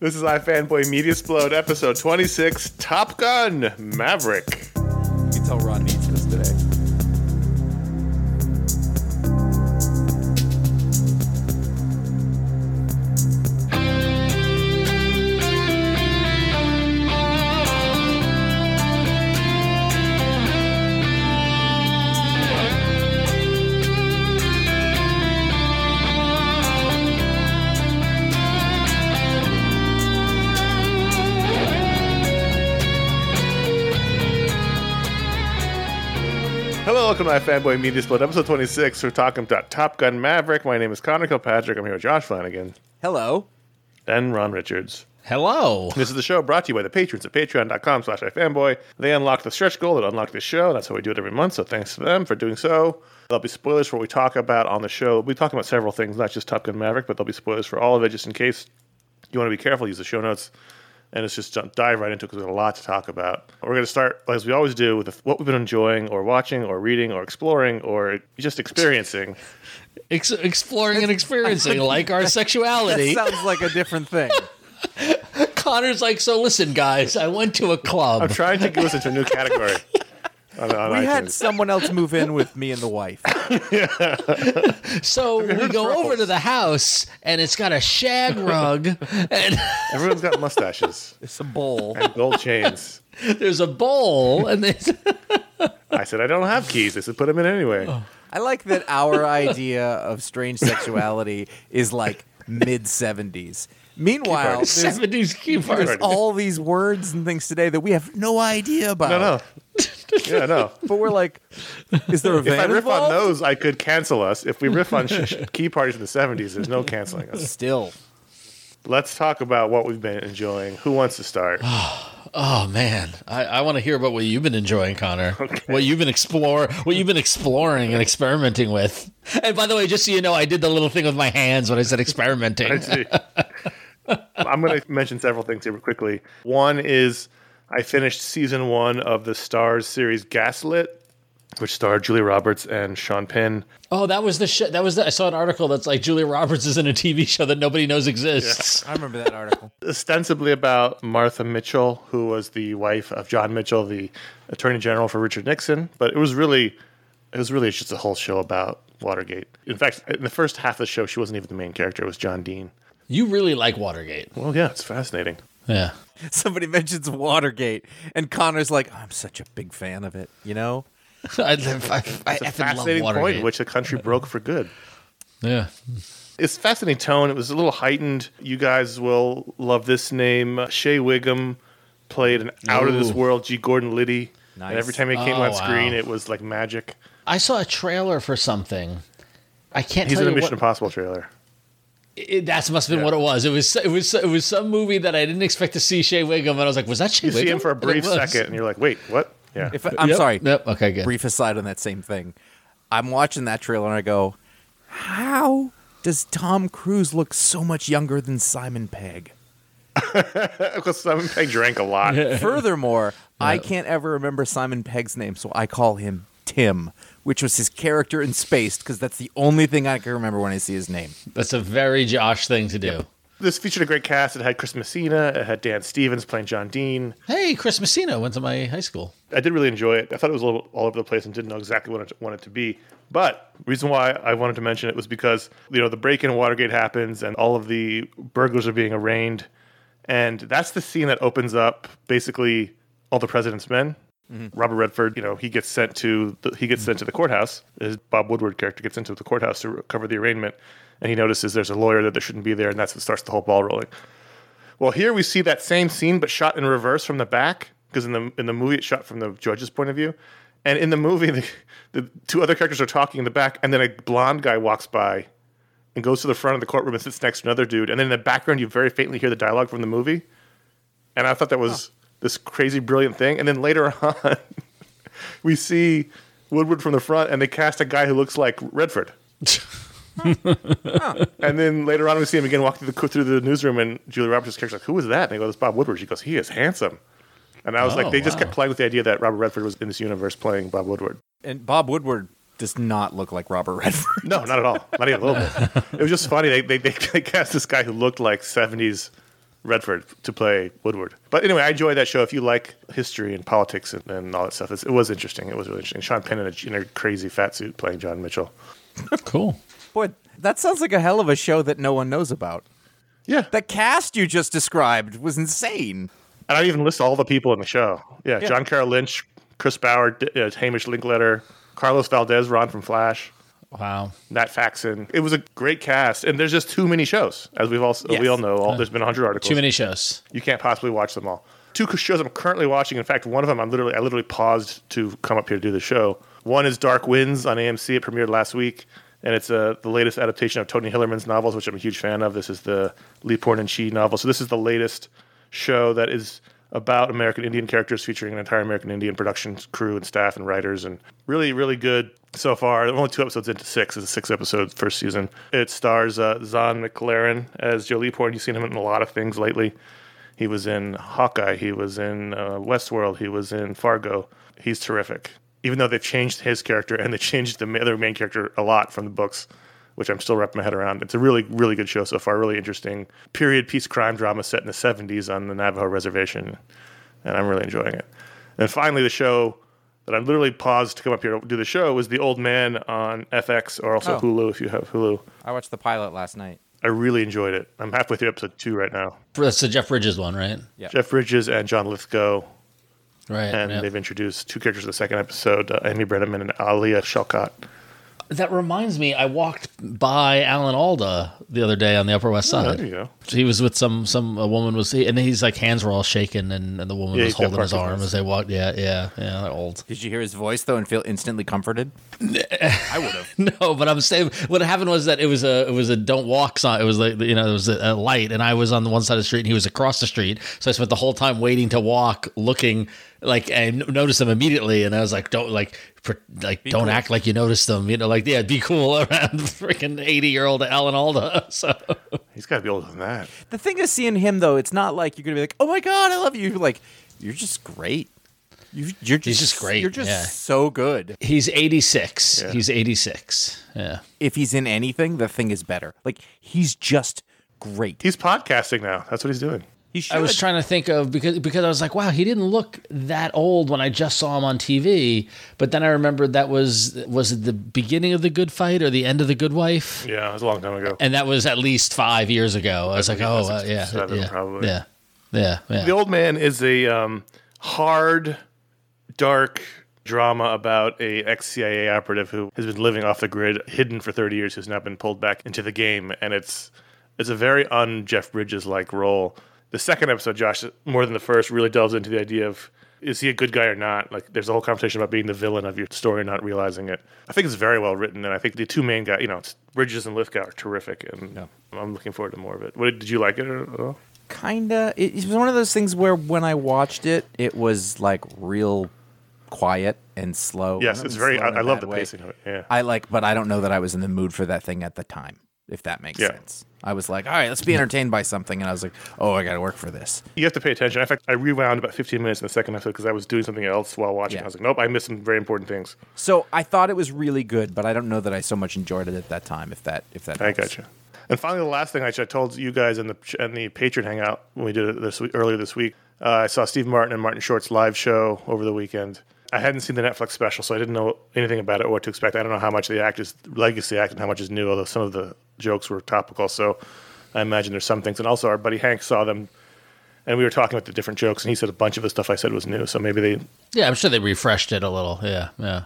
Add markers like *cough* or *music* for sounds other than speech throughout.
This is iFanboy Mediasplode, episode 26, Top Gun Maverick. You can tell Ron needs this today. Welcome to iFanboy Media Split, episode 26. We're talking about Top Gun Maverick. My name is Conor Kilpatrick. I'm here with Josh Flanagan Hello. and Ron Richards. Hello. This is the show brought to you by the patrons at patreon.com slash ifanboy. They unlock the stretch goal that unlocked the show. That's how we do it every month, so thanks to them for doing so. There'll be spoilers for what we talk about on the show. We'll be talking about several things, not just Top Gun Maverick, but there'll be spoilers for all of it, just in case you want to be careful, use the show notes. And let's just jump- dive right into it because we there's a lot to talk about. We're going to start, as we always do, with what we've been enjoying or watching or reading or exploring or just experiencing. *laughs* Ex- exploring and experiencing *laughs* like our sexuality. sounds like a different thing. *laughs* Conor's like, so listen, guys, I went to a club. I'm trying to get us into a new category. On, on We had someone else move in with me and the wife. *laughs* So *laughs* we go over to the house, and it's got a shag rug, *laughs* and Everyone's got mustaches It's a bowl. and gold chains. there's a bowl, and there's I I said, I don't have keys. They said, put them in anyway. Oh. I like that our idea of strange sexuality is like mid 70s. Meanwhile, parties. there's, 70s key there's parts. all these words and things today that we have no idea about. No, no. *laughs* Yeah, no. But we're like, is there a If I van riff on those, I could cancel us. If we riff on sh- sh- key parties in the 70s, there's no canceling us. Still. Let's talk about what we've been enjoying. Who wants to start? *sighs* Oh man, I, I want to hear about what you've been enjoying, Conor. What you've been explore, what you've been exploring and experimenting with. And by the way, just so you know, I did the little thing with my hands when I said experimenting. I see. *laughs* I'm going to mention several things here quickly. One is I finished season one of the Starz series Gaslit, which starred Julia Roberts and Sean Penn. Oh, that was the shit. That was the, I saw an article that's like Julia Roberts is in a TV show that nobody knows exists. I remember that article. *laughs* ostensibly about Martha Mitchell, who was the wife of John Mitchell, the Attorney General for Richard Nixon. But it was really, it was really just a whole show about Watergate. In fact, in the first half of the show, she wasn't even the main character; it was John Dean. You really like Watergate. Well, yeah, it's fascinating. Yeah. Somebody *laughs* mentions Watergate, and Conor's like, I'm such a big fan of it, you know? *laughs* I, I, I, I It's a effing love fascinating point Watergate. in which the country broke for good. yeah. It's fascinating tone. It was a little heightened. You guys will love this name. Uh, Shea Whigham played an out of this world G. Gordon Liddy. Nice. And every time he came Oh, on screen, wow. it was like magic. I saw a trailer for something. I can't He's tell in a Mission what. Impossible trailer. It, that must have been Yeah. what it was. It was it was it was some movie that I didn't expect to see Shea Whigham, and I was like, "Was that Shea You Whigham?" see him for a brief was. second, and you're like, "Wait, what?" Yeah. If I, I'm Yep, sorry, Yep. Okay. Good. brief aside on that same thing. I'm watching that trailer and I go, how does Tom Cruise look so much younger than Simon Pegg? *laughs* Because Simon Pegg drank a lot. *laughs* Furthermore, I can't ever remember Simon Pegg's name, so I call him Tim, which was his character in Spaced, because that's the only thing I can remember when I see his name. That's a very Josh thing to do. This featured a great cast. It had Chris Messina. It had Dan Stevens playing John Dean. Hey, Chris Messina went to my high school. I did really enjoy it. I thought it was a little all over the place and didn't know exactly what it wanted to be. But reason why I wanted to mention it was because you know the break-in in Watergate happens and all of the burglars are being arraigned, and that's the scene that opens up basically all the president's men. Mm-hmm. Robert Redford, you know, he gets sent to the, he gets sent to the courthouse. His Bob Woodward character gets into the courthouse to cover the arraignment, and he notices there's a lawyer that there shouldn't be there, and that's what starts the whole ball rolling. Well, here we see that same scene, but shot in reverse from the back, because in the in the movie it's shot from the judge's point of view, and in the movie *laughs* the, the two other characters are talking in the back, and then a blonde guy walks by, and goes to the front of the courtroom and sits next to another dude, and then in the background you very faintly hear the dialogue from the movie, and I thought that was this crazy brilliant thing, and then later *laughs* on we see Woodward from the front, and they cast a guy who looks like Redford. And then later on, we see him again walk through the through the newsroom, and Julia Roberts' character's like, "Who is that?" And he goes, "Bob Woodward." She goes, "He is handsome." And I was Oh, like, they just wow. kept playing with the idea that Robert Redford was in this universe playing Bob Woodward. And Bob Woodward does not look like Robert Redford. No, not at all. Not even a little bit. It was just funny. They, they, they, they cast this guy who looked like 70s Redford to play Woodward. But anyway, I enjoyed that show. If you like history and politics and, and all that stuff, it's, it was interesting. It was really interesting. Sean Penn in a, in a crazy fat suit playing John Mitchell. Cool. Boy, that sounds like a hell of a show that no one knows about. Yeah. The cast you just described was insane. And I even list all the people in the show. Yeah, Yeah. John Carroll Lynch, Chris Bauer, D- uh, Hamish Linklater, Carlos Valdez, Ron from Flash, Wow. Nat Faxon. It was a great cast, and there's just too many shows, as we've all Yes. we all know. All, there's been 100 articles. Too many shows. You can't possibly watch them all. Two shows I'm currently watching. In fact, one of them I'm literally I literally paused to come up here to do the show. One is Dark Winds on AMC. It premiered last week, and it's uh, the latest adaptation of Tony Hillerman's novels, which I'm a huge fan of. This is the Leaphorn and Chee novel. So this is the latest show that is about American Indian characters, featuring an entire American Indian production crew and staff and writers, and really, really good so far. Only two episodes into six. It's a six episode first season. It stars uh, Zahn McClarnon as Joe Leaphorn. You've seen him in a lot of things lately. He was in Hawkeye. He was in uh, Westworld. He was in Fargo. He's terrific. Even though they've changed his character and they changed the other main character a lot from the books, which I'm still wrapping my head around. It's a really, really good show so far. Really interesting period piece crime drama set in the 70s on the Navajo reservation, and I'm really enjoying it. And finally, the show that I literally paused to come up here to do the show was The Old Man on FX or also Oh. Hulu if you have Hulu. I watched the pilot last night. I really enjoyed it. I'm halfway through episode two right now. That's the Jeff Bridges one, right? Yeah. Jeff Bridges and John Lithgow. Right, and yeah. they've introduced two characters in the second episode: uh, Amy Brenneman and Alia Shawkat. That reminds me, I walked by Alan Alda the other day on the Upper West Oh, Side. there you go. He was with some some a woman was and he's like hands were all shaken and, and the woman Yeah, was holding his arm as they walked. Yeah, yeah, yeah. They're old. Did you hear his voice though and feel instantly comforted? *laughs* I would have. *laughs* No, but I'm saying what happened was that it was a it was a don't walk sign. It was like you know it was a, a light, and I was on the one side of the street, and he was across the street. So I spent the whole time waiting to walk, looking like and noticed him immediately, and I was like, don't like per, like don't cool. act like you noticed them. You know, like yeah, be cool *laughs* around freaking eighty year old Alan Alda. *laughs* So He's got to be older than that. The thing is, seeing him though, it's not like you're gonna be like, "Oh my god, I love you." You're like, you're just great. You, you're just, just great, You're just yeah. so good. he's eighty six. Yeah. He's eighty six. Yeah. If he's in anything, the thing is better. Like he's just great. He's podcasting now. That's what he's doing. He should. I was trying to think of because because I was like, wow, he didn't look that old when I just saw him on TV. But then I remembered that was was it the beginning of the Good Fight or the end of the Good Wife, Yeah, it was a long time ago. and that was at least five years ago. I was like, oh uh, yeah, 67 yeah, probably. yeah, yeah, yeah. The Old Man is a um, hard, dark drama about a ex-CIA operative who has been living off the grid, hidden for 30 years, who's now been pulled back into the game, and it's it's a very un Jeff Bridges like role. The second episode, Josh, more than the first, really delves into the idea of is he a good guy or not? Like, there's a whole conversation about being the villain of your story and not realizing it. I think it's very well written, and I think the two main guys, you know, it's Bridges and Lithgow are terrific, and I'm looking forward to more of it. What did you like it at all? kinda. It, it was one of those things where when I watched it, it was like real quiet and slow. Yes, it's very. I, I, a I love the way. pacing of it. Yeah. I like, but I don't know that I was in the mood for that thing at the time. If that makes Yeah. sense. I was like, all right, let's be entertained by something, and I was like, oh, I got to work for this. you have to pay attention. In fact, I rewound about 15 minutes in the second episode because I was doing something else while watching. Yeah. I was like, nope, I missed some very important things. So I thought it was really good, but I don't know that I so much enjoyed it at that time. If that, if that, I helps. gotcha. And finally, the last thing I I told you guys in the in the patron hangout when we did it this week, earlier this week, uh, I saw Steve Martin and Martin Short's live show over the weekend. I hadn't seen the Netflix special, so I didn't know anything about it or what to expect. I don't know how much the act is legacy act and how much is new, although some of the jokes were topical. So I imagine there's some things. And also, our buddy Hank saw them, and we were talking about the different jokes, and he said a bunch of the stuff I said was new. So maybe they Yeah, I'm sure they refreshed it a little. Yeah, yeah.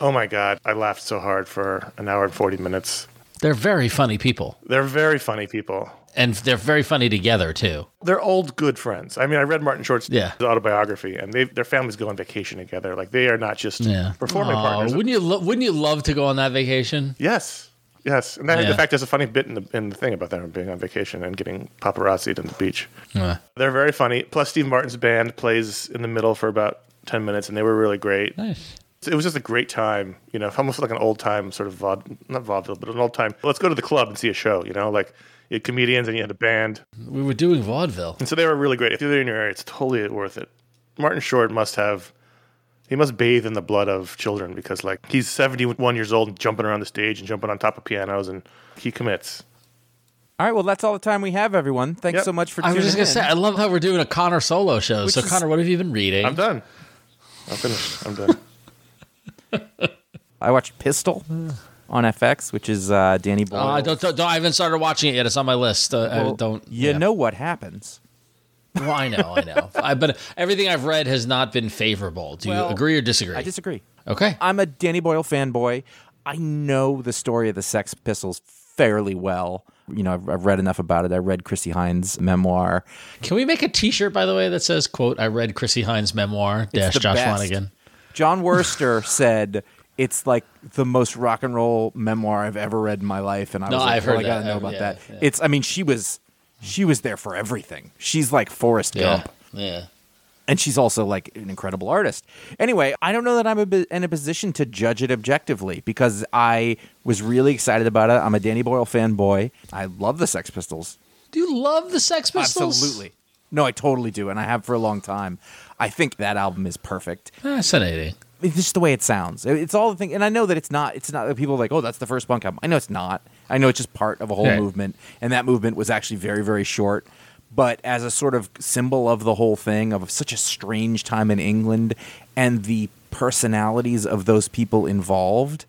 Oh my god, I laughed so hard for an hour and 40 minutes. They're very funny people, They're very funny people. and they're very funny together too. They're old good friends. I mean, I read Martin Short's Yeah. autobiography, and they their families go on vacation together. Like they are not just Yeah, performing Aw, partners. Wouldn't you? Lo- wouldn't you love to go on that vacation? yes, yes. And that, Yeah. in fact, there's a funny bit in the in the thing about them being on vacation and getting paparazzied on the beach. Yeah. They're very funny. Plus, Steve Martin's band plays in the middle for about 10 minutes, and they were really great. Nice. It was just a great time, you know, almost like an old time sort of vaud, not vaudeville, but an old time. Let's go to the club and see a show, you know, like you had comedians and you had a band. We were doing vaudeville. And so they were really great. If you're in your area, it's totally worth it. Martin Short must have, he must bathe in the blood of children because, like, he's 71 years old and jumping around the stage and jumping on top of pianos, and he commits. All right, well, that's all the time we have, everyone. Thanks Yep. so much for I tuning was just gonna in. say, I love how we're doing a Conor solo show. so, is- Conor, what have you been reading? I'm done. I'm finished. I'm done. I watched Pistol on FX, which is uh, Danny Boyle. Uh, I don't, don't, don't- I haven't started watching it yet. It's on my list. Uh, I don't. You yeah. know what happens. Well, I know, I know. *laughs* I, but everything I've read has not been favorable. Do Well, you agree or disagree? I disagree. Okay. I'm a Danny Boyle fanboy. I know the story of the Sex Pistols fairly well. You know, I've, I've read enough about it. I read Chrissie Hynde's memoir. Can we make a T-shirt, by the way, that says "quote I read Chrissie Hynde's memoir dash Josh best. Flanagan." John Worster said it's like the most rock and roll memoir I've ever read in my life, and I No, was like, I've well, heard I gotta that. know Uh, about yeah, that. yeah. It's, I mean, she was, she was there for everything. She's like Forrest Yeah, Gump. yeah. and she's also like an incredible artist. Anyway, I don't know that I'm in a position to judge it objectively because I was really excited about it. I'm a Danny Boyle fanboy. I love the Sex Pistols. Do you love the Sex Pistols? Absolutely. No, I totally do, and I have for a long time. I think that album is perfect. Fascinating. It's just the way it sounds. It's all the thing, and I know that it's not. It's not. People are like, oh, that's the first punk album. I know it's not. I know it's just part of a whole Right. movement, and that movement was actually very, very short. But as a sort of symbol of the whole thing of such a strange time in England and the personalities of those people involved,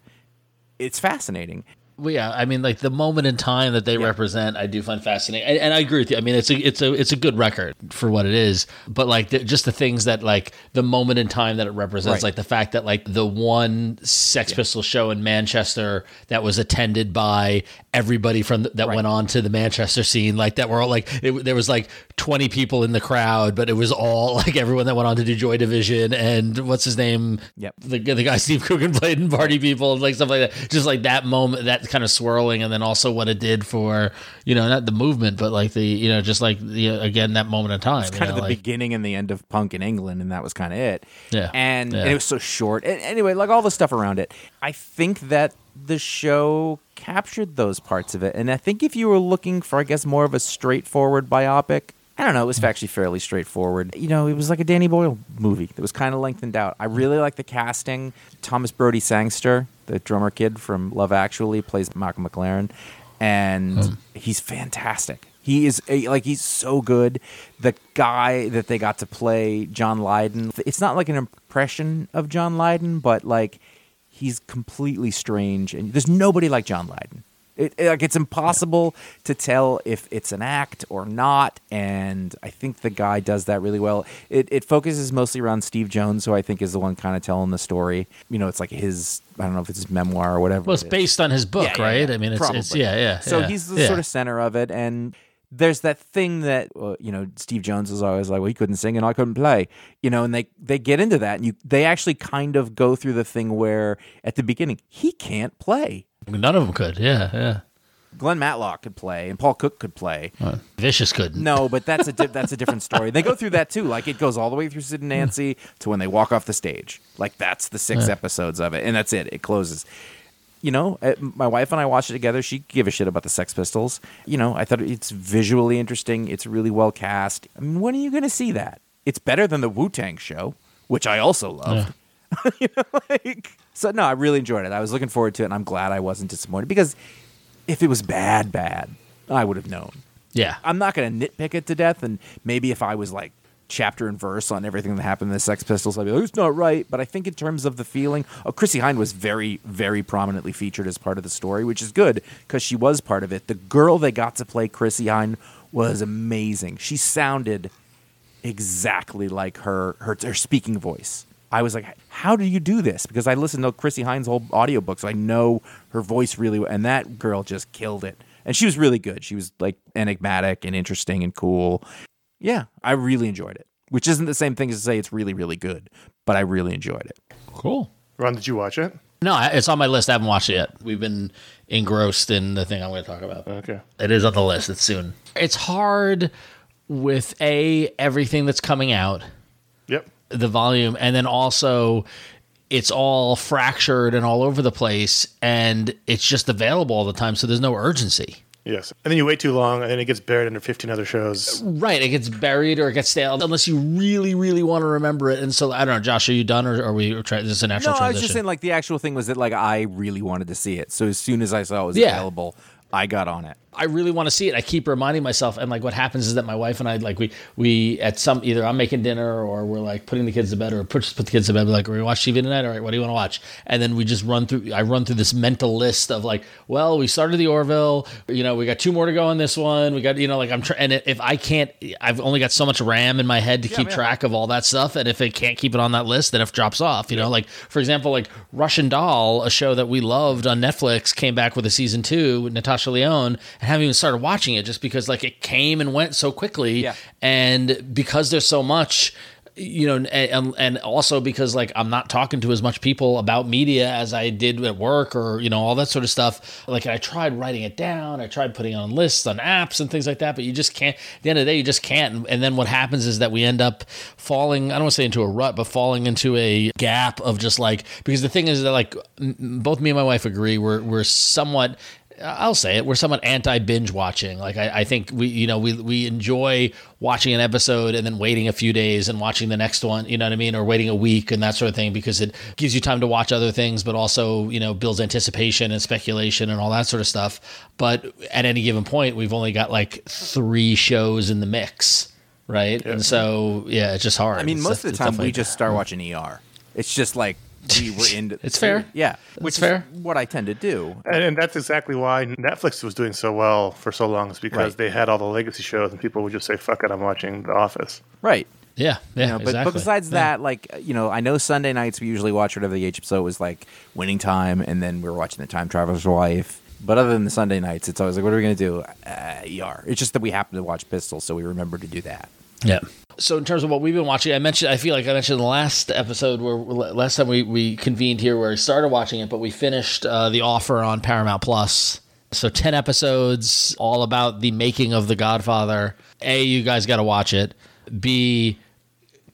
it's fascinating. Well, yeah, I mean, like the moment in time that they represent, I do find fascinating, and, and I agree with you. I mean, it's a it's a it's a good record for what it is, but like the, just the things that like the moment in time that it represents, Right. like the fact that like the one Sex Pistols show in Manchester that was attended by everybody from the, that went on to the Manchester scene, like that were all like it, there was like twenty people in the crowd, but it was all *laughs* like everyone that went on to do Joy Division and what's his name, Yep. the the guy *laughs* Steve Coogan played in Party People, and like stuff like that. Just like that moment, that kind of swirling, and then also what it did for you know not the movement, but like the you know just like the again that moment of time. kind you of the like, beginning and the end of punk in England, and that was kind of it. Yeah. and, Yeah. and it was so short. And anyway, like all the stuff around it, I think that the show captured those parts of it. And I think if you were looking for, I guess, more of a straightforward biopic. I don't know. It was mm. actually fairly straightforward. You know, it was like a Danny Boyle movie that was kind of lengthened out. I really like the casting. Thomas Brodie-Sangster, the drummer kid from Love Actually, plays Malcolm McLaren, and hmm. he's fantastic. He is a, like he's so good. The guy that they got to play John Lydon, it's not like an impression of John Lydon, but like he's completely strange, and there's nobody like John Lydon. It, it- like it's impossible to tell if it's an act or not, and I think the guy does that really well. It, it focuses mostly around Steve Jones, who I think is the one kind of telling the story. You know, it's like his I don't know if it's his memoir or whatever. well, it's it based on his book, Yeah, yeah, right? yeah. I mean, it's, it's yeah, yeah. So yeah, he's the yeah. sort of center of it, and there's that thing that uh, you know Steve Jones is always like, well, he couldn't sing and I couldn't play, you know, and they they get into that, and you they actually kind of go through the thing where at the beginning he can't play. none of them could. Yeah, yeah. Glenn Matlock could play, and Paul Cook could play. Vicious couldn't. No, but that's a di- that's a different story. They go through that too. Like it goes all the way through Sid and Nancy to when they walk off the stage. Like that's the six episodes of it, and that's it. It closes. You know, uh, my wife and I watched it together. She gave a shit about the Sex Pistols. You know, I thought it's visually interesting. It's really well cast. I mean, when are you going to see that? It's better than the Wu Tang show, which I also loved. *laughs* you know, like so. No, I really enjoyed it. I was looking forward to it, and I'm glad I wasn't disappointed because if it was bad, bad, I would have known. Yeah, I'm not going to nitpick it to death, and maybe if I was like chapter and verse on everything that happened in the Sex Pistols, I'd be like, it's not right. But I think in terms of the feeling, oh, Chrissie Hynde was very, very prominently featured as part of the story, which is good because she was part of it. The girl they got to play Chrissie Hynde was amazing. She sounded exactly like her her, her speaking voice. I was like, how do you do this? Because I listened to Chrissie Hynde's whole audiobook, so I know her voice really well. And that girl just killed it. And she was really good. She was like enigmatic and interesting and cool. Yeah, I really enjoyed it. Which isn't the same thing as to say it's really, really good, but I really enjoyed it. cool. Ron, did you watch it? No, it's on my list. I haven't watched it yet. We've been engrossed in the thing I'm going to talk about. Okay. It is on the list. It's soon. It's hard with a everything that's coming out, Yep. the volume, and then also it's all fractured and all over the place, and it's just available all the time. So there's no urgency. Yes. And then you wait too long, and then it gets buried under 15 other shows. Right, it gets buried or it gets stale unless you really, really want to remember it. And so I don't know, Josh, are you done or are we? Try, is this a natural No, I was just saying, like, the actual thing was that, like, I really wanted to see it. So as soon as I saw it was Yeah. available, I got on it. I really want to see it. I keep reminding myself, and like what happens is that my wife and I like we we at some either I'm making dinner or we're like putting the kids to bed or put just put the kids to bed. We're like, we watch TV tonight. All right, what do you want to watch? And then we just run through. I run through this mental list of like, well, we started the Orville. You know, we got two more to go on this one. We got you know like I'm trying. And if I can't, I've only got so much RAM in my head to keep yeah. track of all that stuff. And if it can't keep it on that list, then it drops off. You know, like for example, like Russian Doll, a show that we loved on Netflix, came back with a season two with Natasha Lyonne, and haven't even started watching it just because like it came and went so quickly, Yeah. and because there's so much. You know, and and also because like I'm not talking to as much people about media as I did at work or you know all that sort of stuff. Like I tried writing it down, I tried putting on lists on apps and things like that, but you just can't. At the end of the day, you just can't. And then what happens is that we end up falling. I don't want to say into a rut, but falling into a gap of just like because the thing is that like both me and my wife agree we're we're somewhat I'll say it. We're somewhat anti binge watching. Like I, I think we, you know, we we enjoy watching an episode and then waiting a few days and watching the next one. You know what I mean, or waiting a week and that sort of thing because it gives you time to watch other things, but also you know builds anticipation and speculation and all that sort of stuff. But at any given point, we've only got like three shows in the mix, right? And so yeah, it's just hard. I mean, It's most of the time we just start watching ER. It's just like we were into. *laughs* It's fair. Yeah, which fair. is what I tend to do. And, and that's exactly why Netflix was doing so well for so long, is because Right. they had all the legacy shows, and people would just say, "Fuck it, I'm watching The Office." Right. Yeah, yeah, You know, but, exactly. but besides that, like you know, I know Sunday nights we usually watch whatever the H episode was like winning time, and then we were watching the Time Traveler's Wife. But other than the Sunday nights, it's always like, what are we gonna do? Uh, ER. It's just that we happen to watch Pistol, so we remember to do that. Yeah. So in terms of what we've been watching, I mentioned I feel like I mentioned the last episode where last time we, we convened here where we started watching it, but we finished uh, the offer on Paramount Plus. So ten episodes, all about the making of The Godfather. A, you guys got to watch it. B,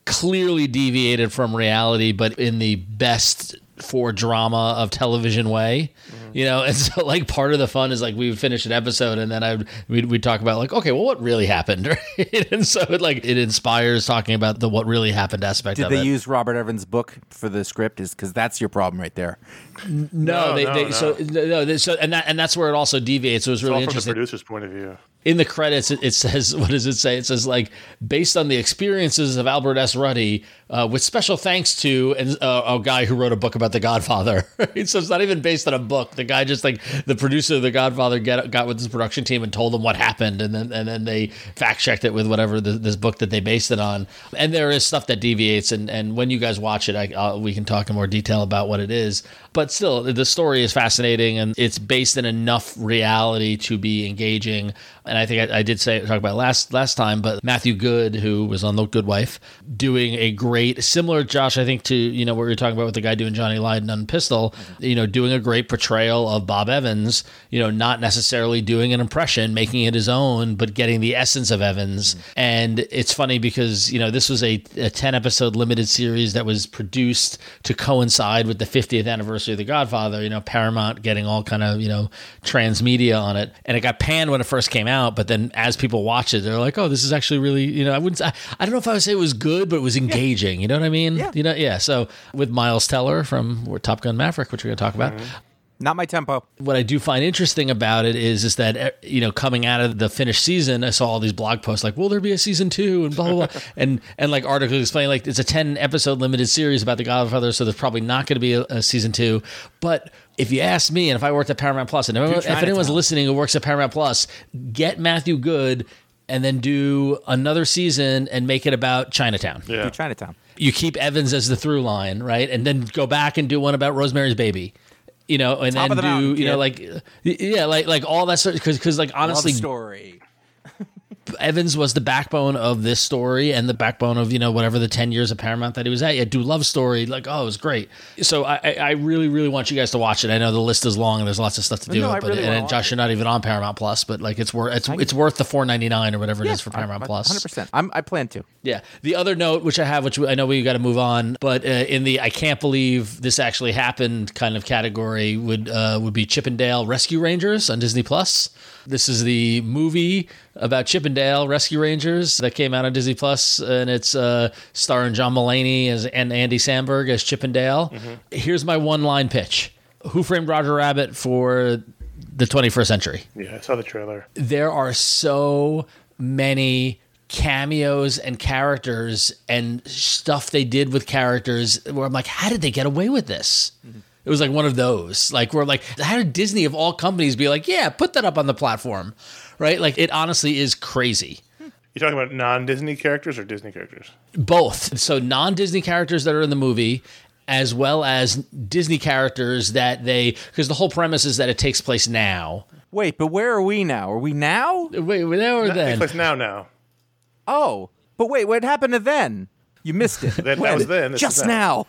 clearly deviated from reality, but in the best for drama of television way. You know, and so like part of the fun is like we would finish an episode and then I would we'd, we'd talk about like okay, well, what really happened, *laughs* right? and so it like it inspires talking about the what really happened aspect of it. Did of they it. use Robert Evans' book for the script? Is because that's your problem right there. no, No, they, no, they no. so no, they, so and that and that's where it also deviates. So it was It's really all from the producer's point of view. in the credits, it, it says, *laughs* "What does it say?" It says like based on the experiences of Albert S. Ruddy, uh, with special thanks to and, uh, a guy who wrote a book about The Godfather. *laughs* Right? So it's not even based on a book. The guy just like the producer of The Godfather get, got with his production team and told them what happened, and then and then they fact checked it with whatever the, this book that they based it on. And there is stuff that deviates, and and when you guys watch it, I, uh, we can talk in more detail about what it is. But still, the story is fascinating, and it's based in enough reality to be engaging. And I think I, I did say talk about last last time, but Matthew Goode, who was on The Good Wife, doing a great similar Josh, I think to you know what we are talking about with the guy doing Johnny Lydon on Pistol, you know, doing a great portrayal of Bob Evans. You know, not necessarily doing an impression, making it his own, but getting the essence of Evans. And it's funny because you know this was a, a ten episode limited series that was produced to coincide with the 50th anniversary of The Godfather. You know, Paramount getting all kind of you know transmedia on it, and it got panned when it first came out. Out, but then as people watch it, they're like, "Oh, this is actually really you know I wouldn't I, I don't know if I would say it was good, but it was engaging. You know what I mean? Yeah. You know, yeah. So with Miles Teller from Top Gun Maverick, which we're going to talk about Not my tempo. what I do find interesting about it is is that eh, you know coming out of the finished season, I saw all these blog posts like, "Will there be a season two? and blah blah blah, *laughs* and and like articles explaining like it's a ten episode limited series about the Godfather, so there's probably not going to be a, a season two. But if you ask me, and if I worked at Paramount Plus, and if, if anyone's listening who works at Paramount Plus, get Matthew Goode. And then do another season and make it about Chinatown. Yeah. Do Chinatown. You keep Evans as the through line, right? And then go back and do one about Rosemary's Baby you know, and Top then the do mountain, you know like yeah, like like all that stuff because because like honestly, Love story. Evans was the backbone of this story and the backbone of you know whatever the ten years of Paramount that he was at. Yeah, do love story like oh it was great. So I I- really really want you guys to watch it. I know the list is long and there's lots of stuff to do. No, I but really wanna and Josh, you're not even on Paramount Plus, but like it's worth it's it's worth the four ninety nine or whatever it is for Paramount Plus. Hundred percent. I'm. I plan to. Yeah. The other note, which I have, which I know we got to move on, but uh, in the I can't believe this actually happened kind of category would uh, would be Chip 'n Dale Rescue Rangers on Disney Plus. This is the movie about Chip 'n Dale Rescue Rangers that came out on Disney Plus, and it's uh, starring John Mulaney as and Andy Samberg as Chip 'n Dale. Here's my one line pitch: Who Framed Roger Rabbit for the 21st century? Yeah, I saw the trailer. there are so many cameos and characters and stuff they did with characters where I'm like, how did they get away with this? It was like one of those, like where like, how did Disney of all companies be like, yeah, put that up on the platform, right? Like it honestly is crazy. You're talking about non-Disney characters or Disney characters? Both. So non Disney characters that are in the movie. As well as Disney characters that they, because the whole premise is that it takes place now. Wait, but where are we now? Are we now? Wait, now or That takes then? place now. Now. Oh, but wait, what happened to then? You missed it. *laughs* That- that was then, this Just is now. now.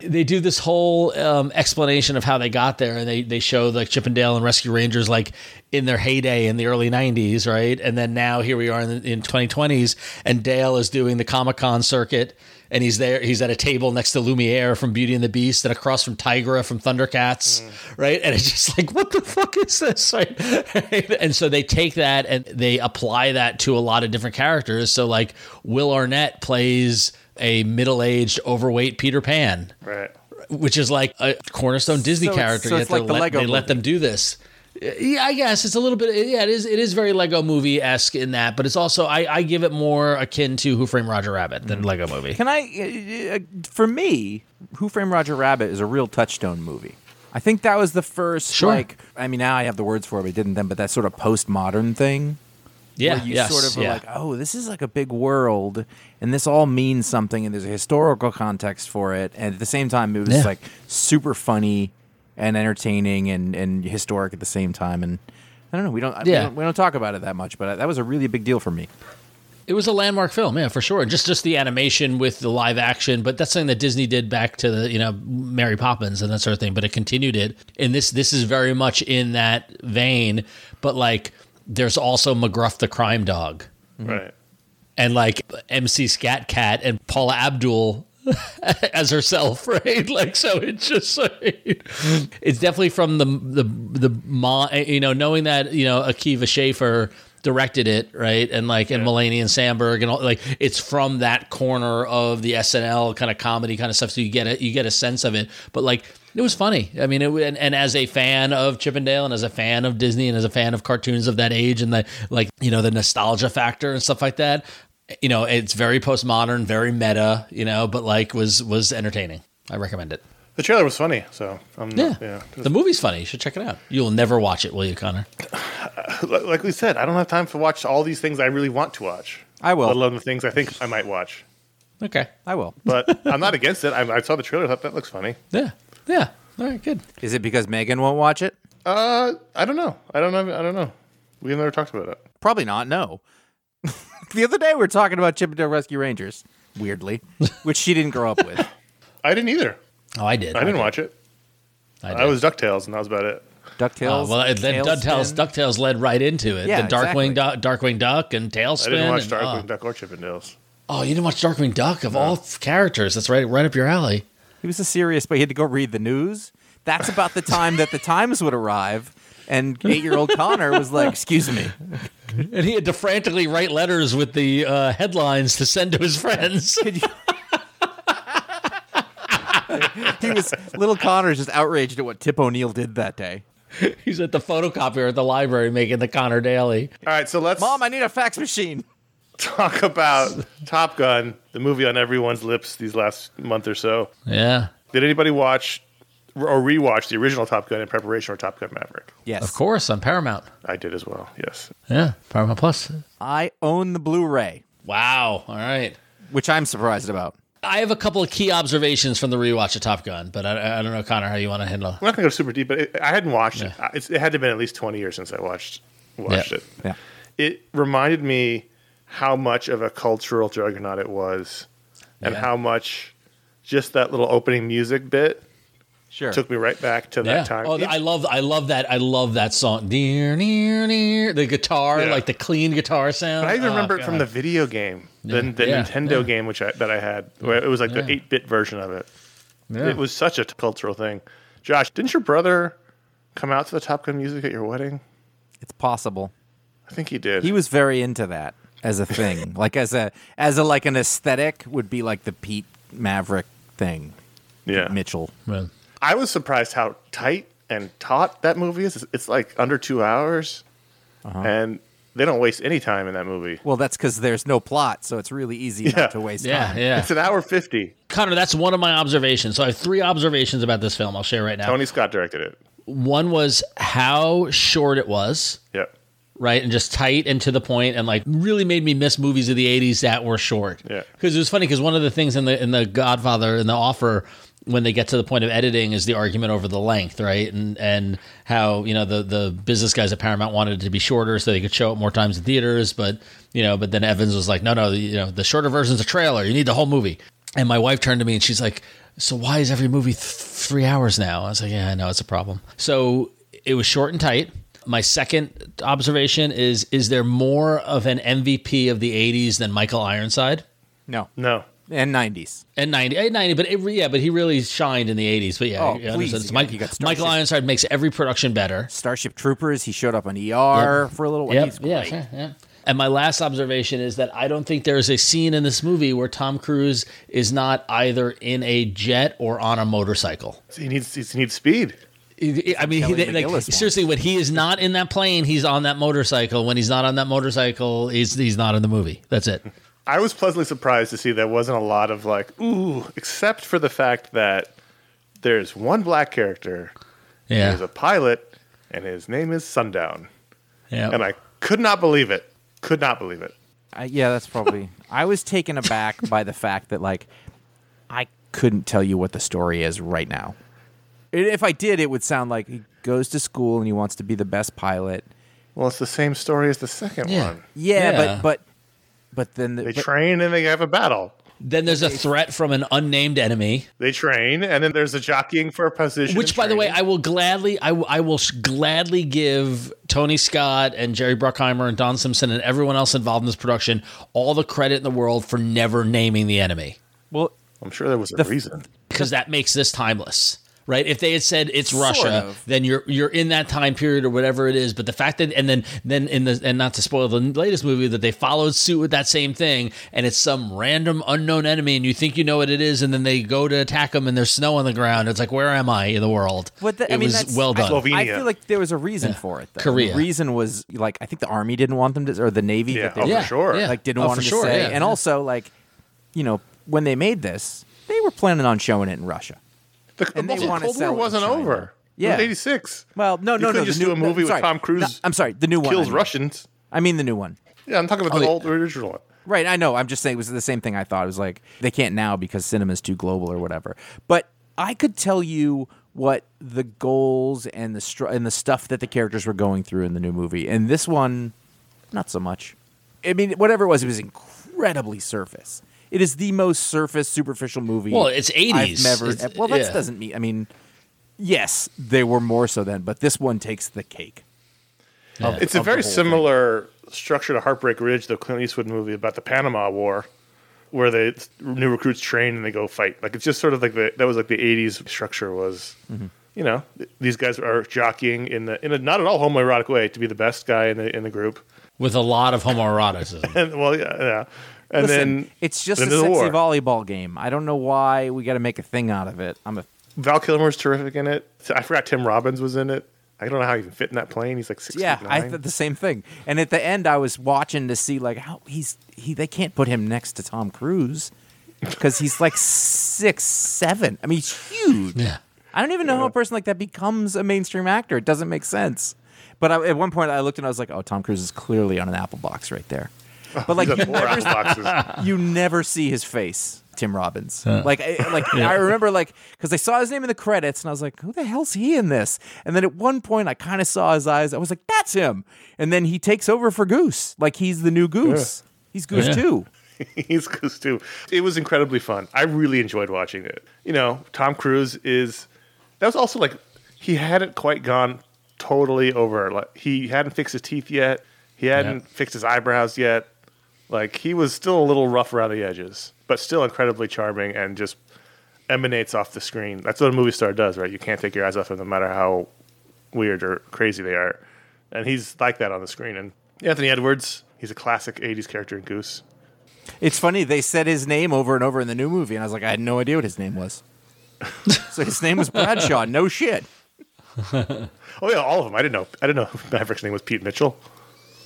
They do this whole um, explanation of how they got there, and they they show like Chip 'n Dale and Rescue Rangers like in their heyday in the early '90s, right? And then now here we are in, in 2020s, and Dale is doing the Comic Con circuit, and he's there. He's at a table next to Lumiere from Beauty and the Beast, and across from Tygra from Thundercats, right? And it's just like, what the fuck is this, *laughs* right? and so they take that and they apply that to a lot of different characters. So like Will Arnett plays a middle-aged, overweight Peter Pan Right. which is like a cornerstone Disney So character. so yet it's like the let, Lego they let them do this. Yeah, I guess it's a little bit. Yeah, it is. It is very Lego Movie esque in that, but it's also I, I give it more akin to Who Framed Roger Rabbit than Lego Movie. Can I? Uh, for me, Who Framed Roger Rabbit is a real touchstone movie. I think that was the first. Sure. Like, I mean, now I have the words for it, but I didn't then. But that sort of postmodern thing. Yeah, where you yes, sort of are like, oh, this is like a big world, and this all means something, and there's a historical context for it, and at the same time, it was Yeah. like super funny and entertaining and and historic at the same time, and. I don't know. We don't, we Yeah. don't. We don't talk about it that much, but that was a really big deal for me. It was a landmark film, yeah, for sure. Just just the animation with the live action, but that's something that Disney did back to the you know Mary Poppins and that sort of thing. But it continued it, and this this is very much in that vein. But like, there's also McGruff the crime dog, Right. and like MC Scat Cat and Paula Abdul *laughs* as herself, *laughs* right? Like, so it's just like, it's definitely from the the the you know knowing that you know Akiva Schaffer directed it, right? And like and Mulaney and Samberg and all like it's from that corner of the SNL kind of comedy kind of stuff. So you get it, you get a sense of it. But like it was funny. I mean, it, and, and as a fan of Chip 'n Dale and as a fan of Disney and as a fan of cartoons of that age and the like, you know, the nostalgia factor and stuff like that. You know, it's very postmodern, very meta. You know, but like was was entertaining. I recommend it. The trailer was funny, so I'm Yeah, not, yeah. the movie's funny. You should check it out. You'll never watch it, will you, Conor? *sighs* Like we said, I don't have time to watch all these things I really want to watch. I will. Let alone the things I think I might watch. Okay. I will. But *laughs* I'm not against it. I, I saw the trailer. Thought that looks funny. Yeah. Yeah. All right. Good. Is it because Megan won't watch it? Uh, I don't know. I don't know. I don't know. We've never talked about it. Probably not. No. *laughs* the other day we were talking about Chip 'n Dale Rescue Rangers, weirdly, *laughs* which she didn't grow up with. I didn't either. Oh, I did. I didn't watch it. I, did. I was Ducktales, and that was about it. Ducktales. Oh, well, then DuckTales, TaleSpin. DuckTales led right into it. Yeah, the Darkwing, exactly. Duck, Darkwing Duck, and TaleSpin. I didn't watch and- Darkwing oh. Duck or Chippendales. Oh, you didn't watch Darkwing Duck of all characters? That's right, right up your alley. He was a serious, but he had to go read the news. That's about the time that the Times would arrive, and eight-year-old Conor was like, "Excuse me." And he had to frantically write letters with the uh, headlines to send to his friends. *laughs* Could you- *laughs* he was little Conor's just outraged at what Tip O'Neill did that day. He's at the photocopier at the library making the Conor Daily. All right, so let's Mom, I need a fax machine. talk about Top Gun, the movie on everyone's lips these last month or so. Yeah, Did anybody watch or rewatch the original Top Gun in preparation for Top Gun Maverick? Yes, of course on Paramount. I did as well. Yes. Yeah, Paramount Plus. I own the Blu-ray, Wow. All right. which I'm surprised about. I have a couple of key observations from the rewatch of Top Gun, but I, I don't know, Conor, how you want to handle. I'm not going to go super deep, but it, I hadn't watched it. Uh, it's, it had to have been at least 20 years since I watched watched Yeah. it. Yeah. It reminded me how much of a cultural juggernaut it was, and Yeah. how much just that little opening music bit Sure. took me right back to Yeah. that time. Oh, It- I love, I love that. I love that song. Dear, near, near. The guitar, Yeah. like the clean guitar sound. But I even Oh, remember it from the video game, the, the Yeah, Nintendo yeah. game, which I, that I had, where it was like the 8 bit version of it. Yeah. It was such a t- cultural thing. Josh, didn't your brother come out to the Top Gun music at your wedding? It's possible. I think he did. He was very into that as a thing, *laughs* like as a as a like an aesthetic would be like the Pete Maverick thing. yeah. Mitchell. Well, I was surprised how tight and taut that movie is. It's- It's like under two hours, Uh-huh. and they don't waste any time in that movie. Well, that's because there's no plot, so it's really easy Yeah. not to waste Yeah, time. yeah. It's an hour fifty. Conor, that's one of my observations. So I have three observations about this film. I'll share right now. Tony Scott directed it. One was how short it was, Yep. right, and just tight and to the point, and like really made me miss movies of the '80s that were short. Yeah. because it was funny because one of the things in the in the Godfather in the offer when they get to the point of editing is the argument over the length, right, and and how you know the the business guys at Paramount wanted it to be shorter so they could show it more times in theaters, but you know, but then Evans was like, no, no, you know, the shorter version's a trailer. You need the whole movie. And my wife turned to me and she's like, so why is every movie th- three hours now? I was like, yeah, I know it's a problem. So it was short and tight. My second observation is: is there more of an MVP of the '80s than Michael Ironside? No, No. And '90s. And 90, eh, 90 but it, yeah, but he really shined in the 80s. But yeah, Oh, I please, understand. you It's got- Mike- got Michael Ironside makes every production better. Starship Troopers. He showed up on ER for a little while. Yep. He's Yeah, great. yeah, yeah. And my last observation is that I don't think there is a scene in this movie where Tom Cruise is not either in a jet or on a motorcycle. He needs he needs speed. I mean, he, like, seriously, when he is not in that plane, he's on that motorcycle. When he's not on that motorcycle, he's he's not in the movie. That's it. I was pleasantly surprised to see there wasn't a lot of like, ooh, except for the fact that there's one black character, Yeah, who's a pilot, and his name is Sundown. yeah. And I could not believe it. Could not believe it. I, yeah, that's probably. *laughs* I was taken aback by the fact that like I couldn't tell you what the story is right now. If I did, it would sound like he goes to school and he wants to be the best pilot. Well, it's the same story as the second Yeah. one. Yeah, Yeah. but but but then the, They but- train and they have a battle. then there's a threat from an unnamed enemy. They train, and then there's a jockeying for a position. Which, in by the way. I will gladly, I, will- sh- gladly give Tony Scott and Jerry Bruckheimer and Don Simpson and everyone else involved in this production all the credit in the world for never naming the enemy well, I'm sure there was a reason. because that makes this timeless. Right? If they had said it's Sort Russia, of. then you're you're in that time period or whatever it is. But the fact that and then then in the and not to spoil the latest movie that they followed suit with that same thing and it's some random unknown enemy and you think you know what it is and then they go to attack them and there's snow on the ground. It's like where am I in the world? But the, it I mean, was that's, well done. I, Slovenia. I feel like there was a reason for it. Though. Korea. The reason was like I think the army didn't want them to, or the navy. Yeah, that they oh, Yeah, for sure. like didn't Oh, want for them sure, to say. yeah, and yeah. also like, you know, when they made this, they were planning on showing it in Russia. The, And they the Cold sell War wasn't over. Yeah. was '86. Well, no, You no, no. couldn't the just new- do a movie with Tom Cruise no, I'm sorry, the new one. kills I mean. Russians. I mean the new one. Yeah, I'm talking about Oh, the the- old original one. Right, I know. I'm just saying it was the same thing I thought. It was like they can't now because cinema's too global or whatever. But I could tell you what the goals and the str- and the stuff that the characters were going through in the new movie. And this one, not so much. I mean, whatever it was, it was incredibly surface. It is the most surface, superficial movie. Well, it's 80s. I've never. It's- well, that yeah. doesn't mean. I mean, yes, they were more so then, but this one takes the cake. of- It's a of the very whole thing. similar structure to Heartbreak Ridge, the Clint Eastwood movie about the Panama War, where the new recruits train and they go fight. Like it's just sort of like the that was like the '80s structure was. Mm-hmm. You know, these guys are jockeying in the in a not at all homoerotic way to be the best guy in the in the group. with a lot of homoeroticism. *laughs* And well, yeah, yeah. And Listen, then it's just a then there's sexy war. volleyball game. I don't know why we got to make a thing out of it. I'm a Val Kilmer's terrific in it. I forgot Tim Robbins was in it. I don't know how he can fit in that plane. He's like six yeah. feet I nine. thought the same thing. And at the end, I was watching to see like how he's he. They can't put him next to Tom Cruise because he's like six seven. I mean, he's huge. yeah. I don't even know how a person like that becomes a mainstream actor. It doesn't make sense. But I, at one point, I looked and I was like, "Oh, Tom Cruise is clearly on an Apple box right there." *laughs* But like, you never, boxes. *laughs* you never see his face, Tim Robbins. Like, I, like *laughs* I remember, like, because I saw his name in the credits, and I was like, "Who the hell's he in this?" And then at one point, I kind of saw his eyes. I was like, "That's him." And then he takes over for Goose, like he's the new Goose. He's Goose Yeah. too. He's Goose too. It was incredibly fun. I really enjoyed watching it. You know, Tom Cruise is. That was also like he hadn't quite gone totally over. Like he hadn't fixed his teeth yet. He hadn't Yeah. fixed his eyebrows yet. Like he was still a little rough around the edges, but still incredibly charming and just emanates off the screen. That's what a movie star does, right? You can't take your eyes off them, no matter how weird or crazy they are. And he's like that on the screen. And Anthony Edwards, he's a classic '80s character in Goose. It's funny they said his name over and over in the new movie, and I was like, I had no idea what his name was. *laughs* so his name was Bradshaw. No shit. *laughs* Oh yeah, all of them. I didn't know. I didn't know *laughs* Maverick's name was Pete Mitchell.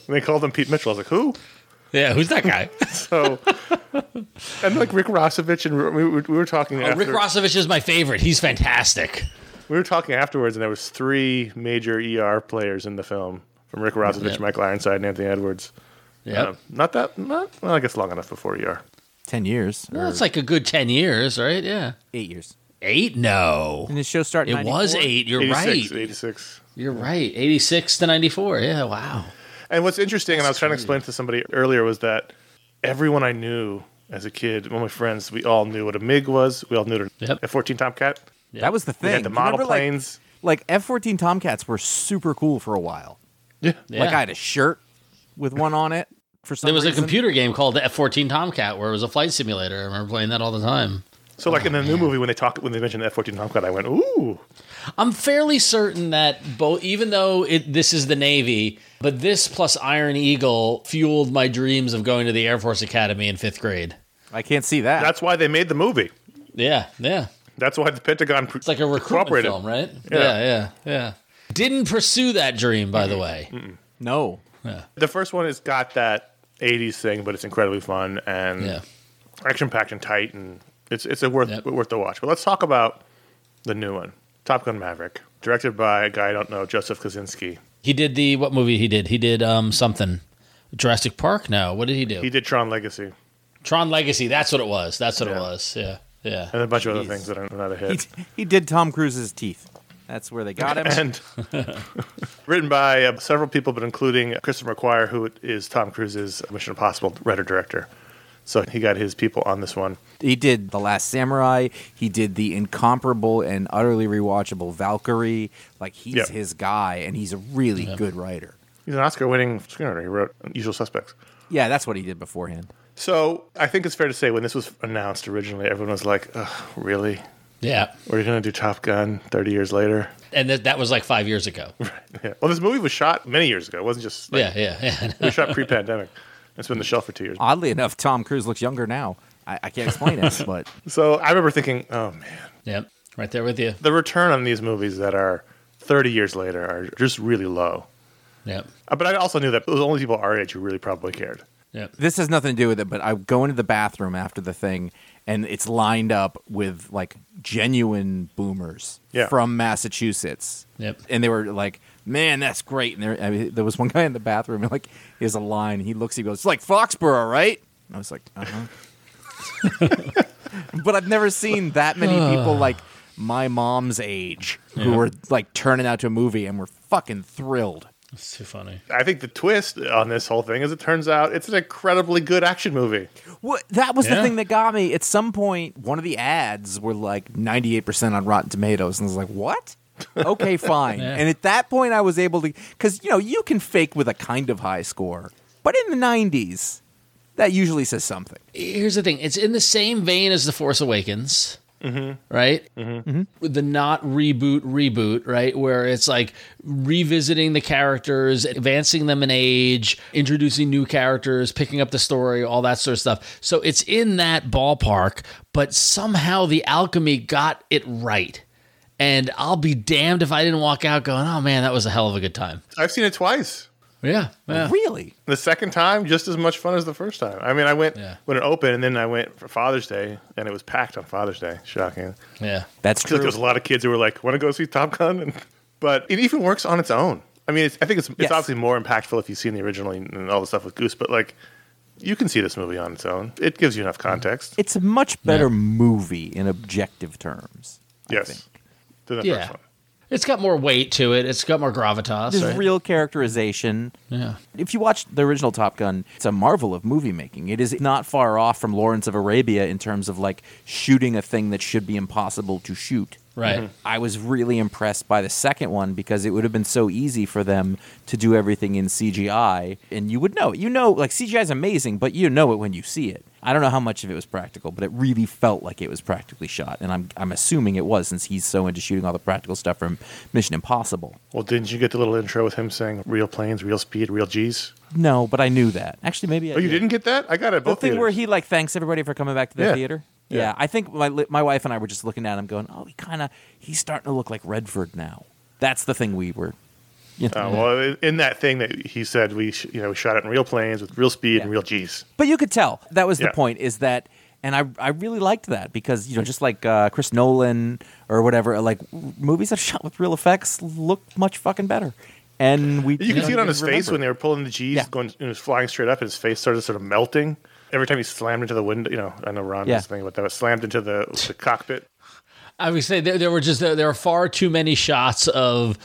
When they called him Pete Mitchell, I was like, who? Yeah, who's that guy? *laughs* So, and like Rick Rossovich, and we, we, we were talking. Oh, after, Rick Rossovich is my favorite. He's fantastic. We were talking afterwards, and there was three major ER players in the film from Rick Rossovich, Yeah. Michael Ironside, and Anthony Edwards. Yeah, Um, not that. Not well. I guess long enough before ER. Ten years. well, it's like a good ten years, right? Yeah, eight years. eight. No, And the show started. in it was eight. You're 86, right. 86. You're right. Eighty six to ninety four. Yeah. Wow. And what's interesting, and I was trying to explain to somebody earlier, was that everyone I knew as a kid, one of my friends, we all knew what a MiG was. We all knew what Yep. a F-14 Tomcat. That was the We thing. had the You model remember, like- planes. Like F fourteen Tomcats were super cool for a while. yeah. Yeah. Like I had a shirt with one on it for some there was a computer game called the F fourteen Tomcat where it was a flight simulator. I remember playing that all the time. So like in the new movie when they talk when they mentioned the F fourteen Tomcat, I went, ooh. I'm fairly certain that both, even though it, this is the Navy, but this plus Iron Eagle fueled my dreams of going to the Air Force Academy in fifth grade. I can't see that. That's why they made the movie. Yeah, yeah. That's why the Pentagon It's like a recruitment cooperated. film, right? Yeah. Yeah, yeah, yeah. Didn't pursue that dream, by the way. No. The first one has got that '80s thing, but it's incredibly fun and Yeah. action packed and tight, and it's it's a worth Yep. worth the watch. But let's talk about the new one, Top Gun Maverick, directed by a guy I don't know, Joseph Kosinski. He did the what movie he did? He did um something. Jurassic Park? No. What did he do? He did Tron Legacy Tron Legacy. That's what it was. That's what it was. Yeah. Yeah. and a bunch of other things that are not a He, hit. he did Tom Cruise's teeth. That's where they got him. *laughs* and *laughs* written by uh, several people, but including Christopher McQuarrie, who is Tom Cruise's Mission Impossible writer director. So he got his people on this one. He did The Last Samurai. He did the incomparable and utterly rewatchable Valkyrie. Like he's Yep. his guy, and he's a really good writer. He's an Oscar-winning screenwriter. He wrote Usual Suspects. Yeah, that's what he did beforehand. So I think it's fair to say when this was announced originally, everyone was like, Ugh, "Really? Yeah. We're going to do Top Gun 30 years later?" And that, that was like five years ago. *laughs* Yeah. Well, this movie was shot many years ago. It wasn't just like, Yeah, yeah, yeah. it was shot pre-pandemic. It's been on the shelf for two years. Oddly enough, Tom Cruise looks younger now. I, I can't explain it, *laughs* but So I remember thinking, "Oh man, Yep. Right there with you. the return on these movies that are 30 years later are just really low." Yep. Uh, But I also knew that it was only people our age who really probably cared. Yep. this has nothing to do with it. But I go into the bathroom after the thing, and it's lined up with like genuine boomers Yeah. from Massachusetts. Yep. and they were like, "Man, that's great." And there, I mean, there was one guy in the bathroom, and like, he has a line. He looks, he goes, "It's like Foxborough, right?" And I was like, "Uh huh." *laughs* but I've never seen that many people like my mom's age who were like turning out to a movie and were fucking thrilled. It's too funny. I think the twist on this whole thing is it turns out it's an incredibly good action movie. What that was the thing that got me. At some point, one of the ads were like 98% on Rotten Tomatoes, and I was like, "What?" Okay, fine. Yeah. And at that point, I was able to because you know you can fake with a kind of high score, but in the 90s, that usually says something. Here's the thing it's in the same vein as The Force Awakens. Right? Mm-hmm. With the not reboot, reboot, right? Where it's like revisiting the characters, advancing them in age, introducing new characters, picking up the story, all that sort of stuff. So it's in that ballpark, but somehow the alchemy got it right. And I'll be damned if I didn't walk out going, oh man, that was a hell of a good time. I've seen it twice. Yeah. yeah. Really? The second time, just as much fun as the first time. I mean, I went Yeah. when it opened, and then I went for Father's Day, and it was packed on Father's Day. Shocking. Yeah. That's I feel like true. there was a lot of kids who were like, "Want to go see Top Gun?" And, but it even works on its own. I mean, it's, I think it's, it's Yes. obviously more impactful if you've seen the original and all the stuff with Goose. But like, you can see this movie on its own. It gives you enough context. It's a much better Yeah. movie in objective terms. I yes, think. Than the Yeah. first one. It's got more weight to it. It's got more gravitas. There's right? real characterization. Yeah. If you watch the original Top Gun, it's a marvel of movie making. It is not far off from Lawrence of Arabia in terms of like shooting a thing that should be impossible to shoot. Right. Mm-hmm. I was really impressed by the second one because it would have been so easy for them to do everything in CGI and you would know. You know, like CGI is amazing, but you know it when you see it. I don't know how much of it was practical, but it really felt like it was practically shot. And I'm, I'm assuming it was since he's so into shooting all the practical stuff from Mission Impossible. Well, didn't you get the little intro with him saying "real planes, real speed, real G's"? No, but I knew that. Actually, maybe I Oh, you did. didn't get that? I got it. at The Both thing where he like thanks everybody for coming back to the Yeah. theater. Yeah. Yeah. I think my my wife and I were just looking at him, going, "Oh, he kind of he's starting to look like Redford now." That's the thing we were. You know. Oh, well, in that thing that he said, we sh- you know we shot it in real planes with real speed Yeah. and real G's. But you could tell that was Yeah. the point. Is that, and I I really liked that because you know just like uh, Chris Nolan or whatever, like movies that shot with real effects look much fucking better. And we You can know, see it on his face when they were pulling the G's, Yeah. going, it was flying straight up, and his face started sort of melting. Every time he slammed into the window, you know, I know Ron Yeah. was thinking about that, but slammed into the, the cockpit. I would say there, there were just there, there were far too many shots of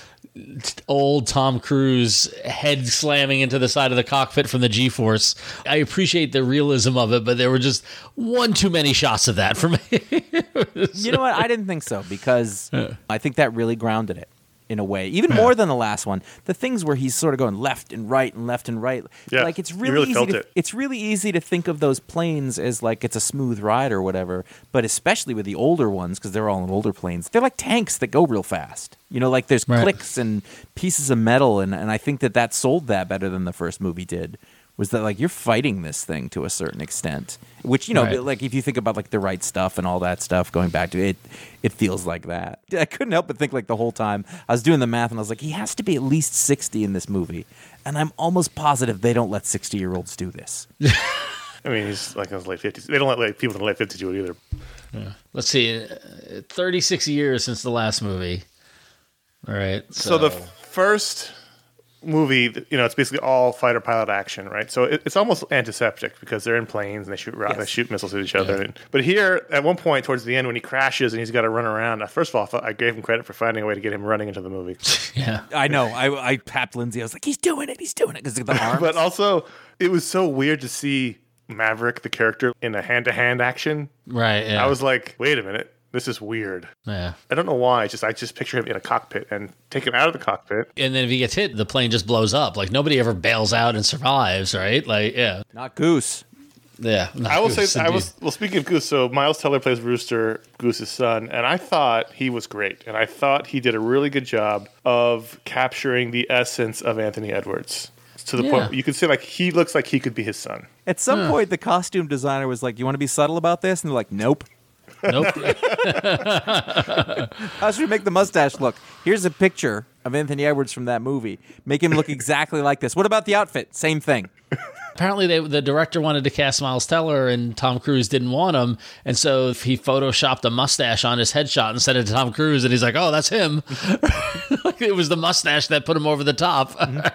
old Tom Cruise head slamming into the side of the cockpit from the G-force. I appreciate the realism of it, but there were just one too many shots of that for me. *laughs* You know what? I didn't think so because I think that really grounded it in a way, even more than the last one. The things where he's sort of going left and right and left and right, Yeah, like it's really, really easy. To, it. It's really easy to think of those planes as like it's a smooth ride or whatever, but especially with the older ones because they're all in older planes, they're like tanks that go real fast. You know, like there's Right. clicks and pieces of metal, and and I think that that sold that better than the first movie did. Was that like you're fighting this thing to a certain extent, which you know, Right. like if you think about like the right stuff and all that stuff, going back to it, it feels like that. *laughs* I couldn't help but think like the whole time I was doing the math and I was like, he has to be at least sixty in this movie, and I'm almost positive they don't let sixty year olds do this. *laughs* I mean, he's like in his late fifties. They don't let like, people in the late fifties do it either. Let's see, uh, 36 years since the last movie. All right. So, So, the first movie, you know, it's basically all fighter pilot action, right? So it, it's almost antiseptic because they're in planes and they shoot ro- they Yes. shoot missiles at each other. And, but here, at one point towards the end, when he crashes and he's got to run around, uh, first of all, I, I gave him credit for finding a way to get him running into the movie. *laughs* yeah. I know. I I tapped Lindsay. I was like, he's doing it. He's doing it because of the *laughs* arms. but also, it was so weird to see Maverick, the character, in a hand to hand action. Right. Yeah. I was like, wait a minute. This is weird. yeah. I don't know why. It's just I just picture him in a cockpit and take him out of the cockpit. And then if he gets hit, the plane just blows up. Like nobody ever bails out and survives, right? Like, yeah. not Goose. Yeah. I will say, Goose, I was well. Speaking of Goose, so Miles Teller plays Rooster, Goose's son, and I thought he was great, and I thought he did a really good job of capturing the essence of Anthony Edwards to the Yeah. point you could say like he looks like he could be his son. At some point, the costume designer was like, "You want to be subtle about this?" And they're like, "Nope." Nope. *laughs* How should we make the mustache look? Here's a picture of Anthony Edwards from that movie. Make him look exactly like this. What about the outfit? Same thing. Apparently, they, the director wanted to cast Miles Teller, and Tom Cruise didn't want him, and so he photoshopped a mustache on his headshot and sent it to Tom Cruise, and he's like, "Oh, that's him." like *laughs* it was the mustache that put him over the top. *laughs*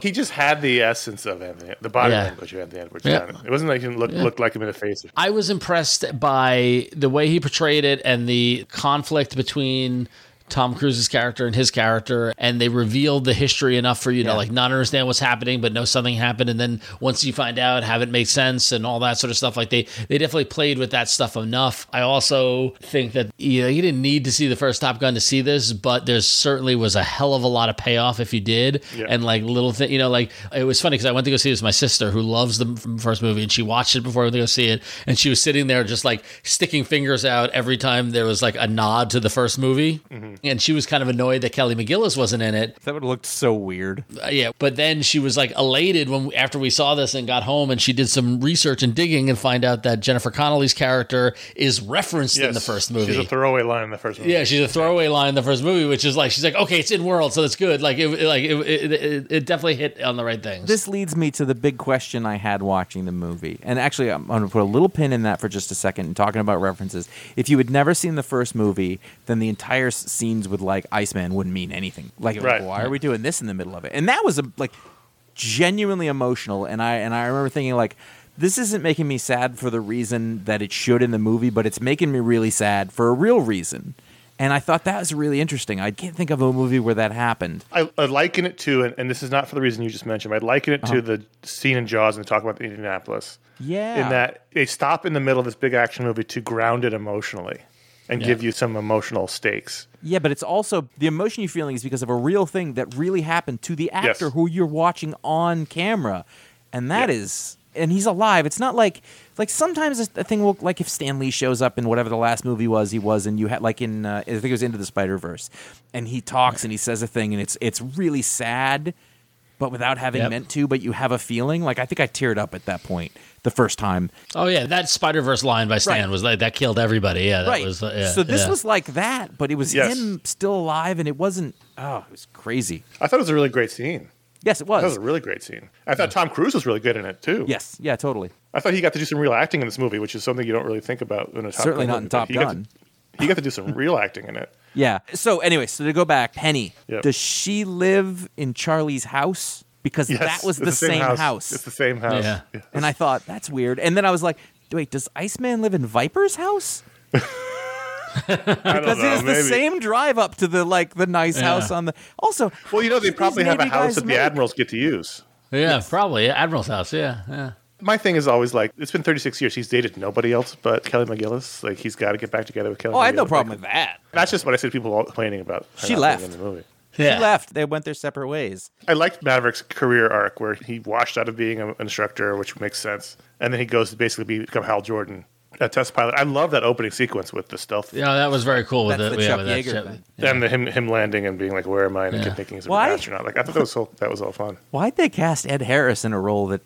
He just had the essence of Anthony, the body Yeah. language of Anthony Edwards. Yeah. It wasn't like he looked looked like him in the face. I was impressed by the way he portrayed it and the conflict between Tom Cruise's character and his character, and they revealed the history enough for you to like not understand what's happening, but know something happened, and then once you find out, have it make sense and all that sort of stuff. Like they they definitely played with that stuff enough. I also think that you know you didn't need to see the first Top Gun to see this, but there certainly was a hell of a lot of payoff if you did, Yeah. and like little thing, you know, like it was funny because I went to go see this with my sister who loves the first movie, and she watched it before I went to go see it, and she was sitting there just like sticking fingers out every time there was like a nod to the first movie, mm-hmm. And she was kind of annoyed that Kelly McGillis wasn't in it. That would have looked so weird. Uh, yeah, but then she was like elated when after we saw this and got home, and she did some research and digging and find out that Jennifer Connelly's character is referenced in the first movie. She's a throwaway line in the first movie. Yeah, she's a throwaway line in the first movie, which is like she's like, okay, it's in world, so that's good. Like, it, like it, it, it, it definitely hit on the right things. This leads me to the big question I had watching the movie. And actually, I'm going to put a little pin in that for just a second and talking about references. If you had never seen the first movie, then the entire s- scenes with like Iceman wouldn't mean anything. Like, it was Right. why are we doing this in the middle of it? And that was a, like genuinely emotional. And I and I remember thinking like. This isn't making me sad for the reason that it should in the movie, but it's making me really sad for a real reason. And I thought that was really interesting. I can't think of a movie where that happened. I, I liken it to, and, and this is not for the reason you just mentioned, but I liken it Uh-huh. to the scene in Jaws and talk about the Indianapolis. Yeah. In that they stop in the middle of this big action movie to ground it emotionally and give you some emotional stakes. Yeah, but it's also the emotion you're feeling is because of a real thing that really happened to the actor Yes. who you're watching on camera, and that Yeah. is, and he's alive. It's not like like sometimes a thing will like if Stan Lee shows up in whatever the last movie was he was, and you had like in uh, I think it was Into the Spider Verse, and he talks and he says a thing, and it's it's really sad, but without having Yep. meant to, but you have a feeling. Like I think I teared up at that point the first time. oh yeah, that Spider Verse line by Stan Right. was like that killed everybody. Yeah, that right. was. Uh, yeah, so this yeah. was like that, but it was Yes. him still alive, and it wasn't. Oh, it was crazy. I thought it was a really great scene. Yes, it That was was. a really great scene. I thought Tom Cruise was really good in it too. yes, yeah, totally. I thought he got to do some real acting in this movie, which is something you don't really think about in a Top Certainly Gun not in Top but he got Gun. to- he got to do some real acting in it. Yeah. So anyway, so to go back, Penny, Yep. does she live in Charlie's house? Because Yes, that was it's the, same house. house. It's the same house. Yeah. Yeah. and I thought that's weird. And then I was like, wait, does Iceman live in Viper's house? *laughs* I don't Because know, it is the maybe. same drive up to the like the nice Yeah. house on the. Also, Well, you know, they these probably have a Navy house guys that the make- admirals get to use. Yeah, probably Admiral's house. Yeah, yeah. My thing is always like, it's been 36 years. He's dated nobody else but Kelly McGillis. Like, he's got to get back together with Kelly. Oh, I had no problem Like, with that. That's just what I said. People all complaining about. She left. in the movie. yeah. She left. They went their separate ways. I liked Maverick's career arc where he washed out of being an instructor, which makes sense, and then he goes to basically become Hal Jordan, a test pilot. I love that opening sequence with the stealth Yeah, that was very cool with That's it. the yeah, Chuck with that Yeager ship. thing. and the, him him landing and being like, "Where am I?" and the Yeah. kid thinking he's an astronaut. Like I thought that was so, that was all fun. Why'd they cast Ed Harris in a role that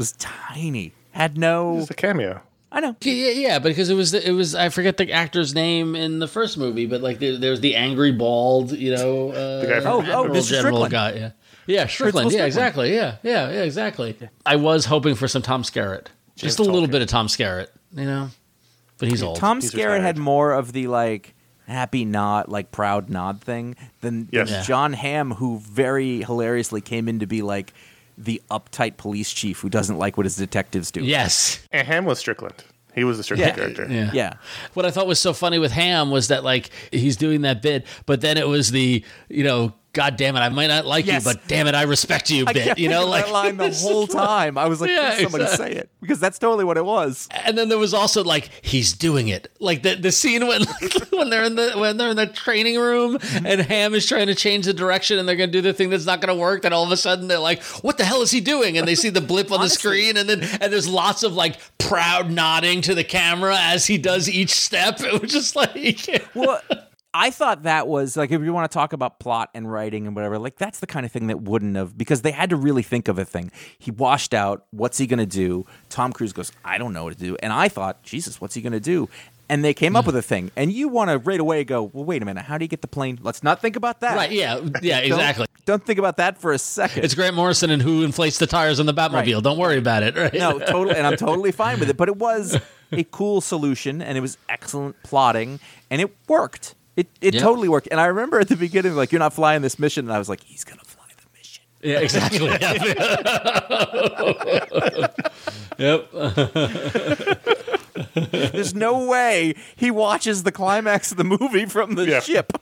was tiny. Had no. It's a cameo. I know. Yeah, yeah, yeah, because it was it was I forget the actor's name in the first movie, but like there, there's the angry bald, you know, uh, guy from- Oh, oh, Admiral Mr. General Strickland. guy. Yeah, yeah, Strickland. Strickland. Yeah, exactly. Yeah, yeah, yeah, exactly. I was hoping for some Tom Skerritt, just a little Tolkien. bit of Tom Skerritt, you know, but he's old. Tom He's Skerritt retired. had more of the like happy nod, like proud nod thing than, Yes. than Yeah. John Hamm, who very hilariously came in to be like the uptight police chief who doesn't like what his detectives do. yes, And Hamm was Strickland. He was the Strickland Yeah. character. yeah. Yeah. What I thought was so funny with Hamm was that like he's doing that bit, but then it was the you know, God damn it, I might not like Yes. you, but damn it, I respect you *laughs* bit. You know, like that line the *laughs* whole time. I was like, Yeah, "Please somebody exactly. say it," because that's totally what it was. And then there was also like he's doing it, like the the scene when *laughs* when they're in the when they're in the training room mm-hmm. and Hamm is trying to change the direction and they're gonna do the thing that's not gonna work. Then all of a sudden they're like, "What the hell is he doing?" And they see the blip on the screen, and then and there's lots of like proud nodding to the camera as he does each step. It was just like, Well, I thought that was like if you want to talk about plot and writing and whatever, like that's the kind of thing that wouldn't have because they had to really think of a thing. He washed out. What's he going to do? Tom Cruise goes, I don't know what to do. And I thought, Jesus, what's he going to do? And they came up with a thing. And you want to right away go, well, wait a minute. How do you get the plane? Let's not think about that. right? Yeah, yeah, *laughs* Don't- exactly. Don't, think about that for a second. It's Grant Morrison and who inflates the tires on the Batmobile. Right. Don't worry about it. Right? no, totally, and I'm *laughs* totally fine with it. But it was a cool solution, and it was excellent plotting, and it worked. It it Yeah. totally worked. And I remember at the beginning, like you're not flying this mission, and I was like, he's gonna fly the mission. Yeah, exactly. *laughs* *laughs* yep. *laughs* There's no way he watches the climax of the movie from the Yeah. ship.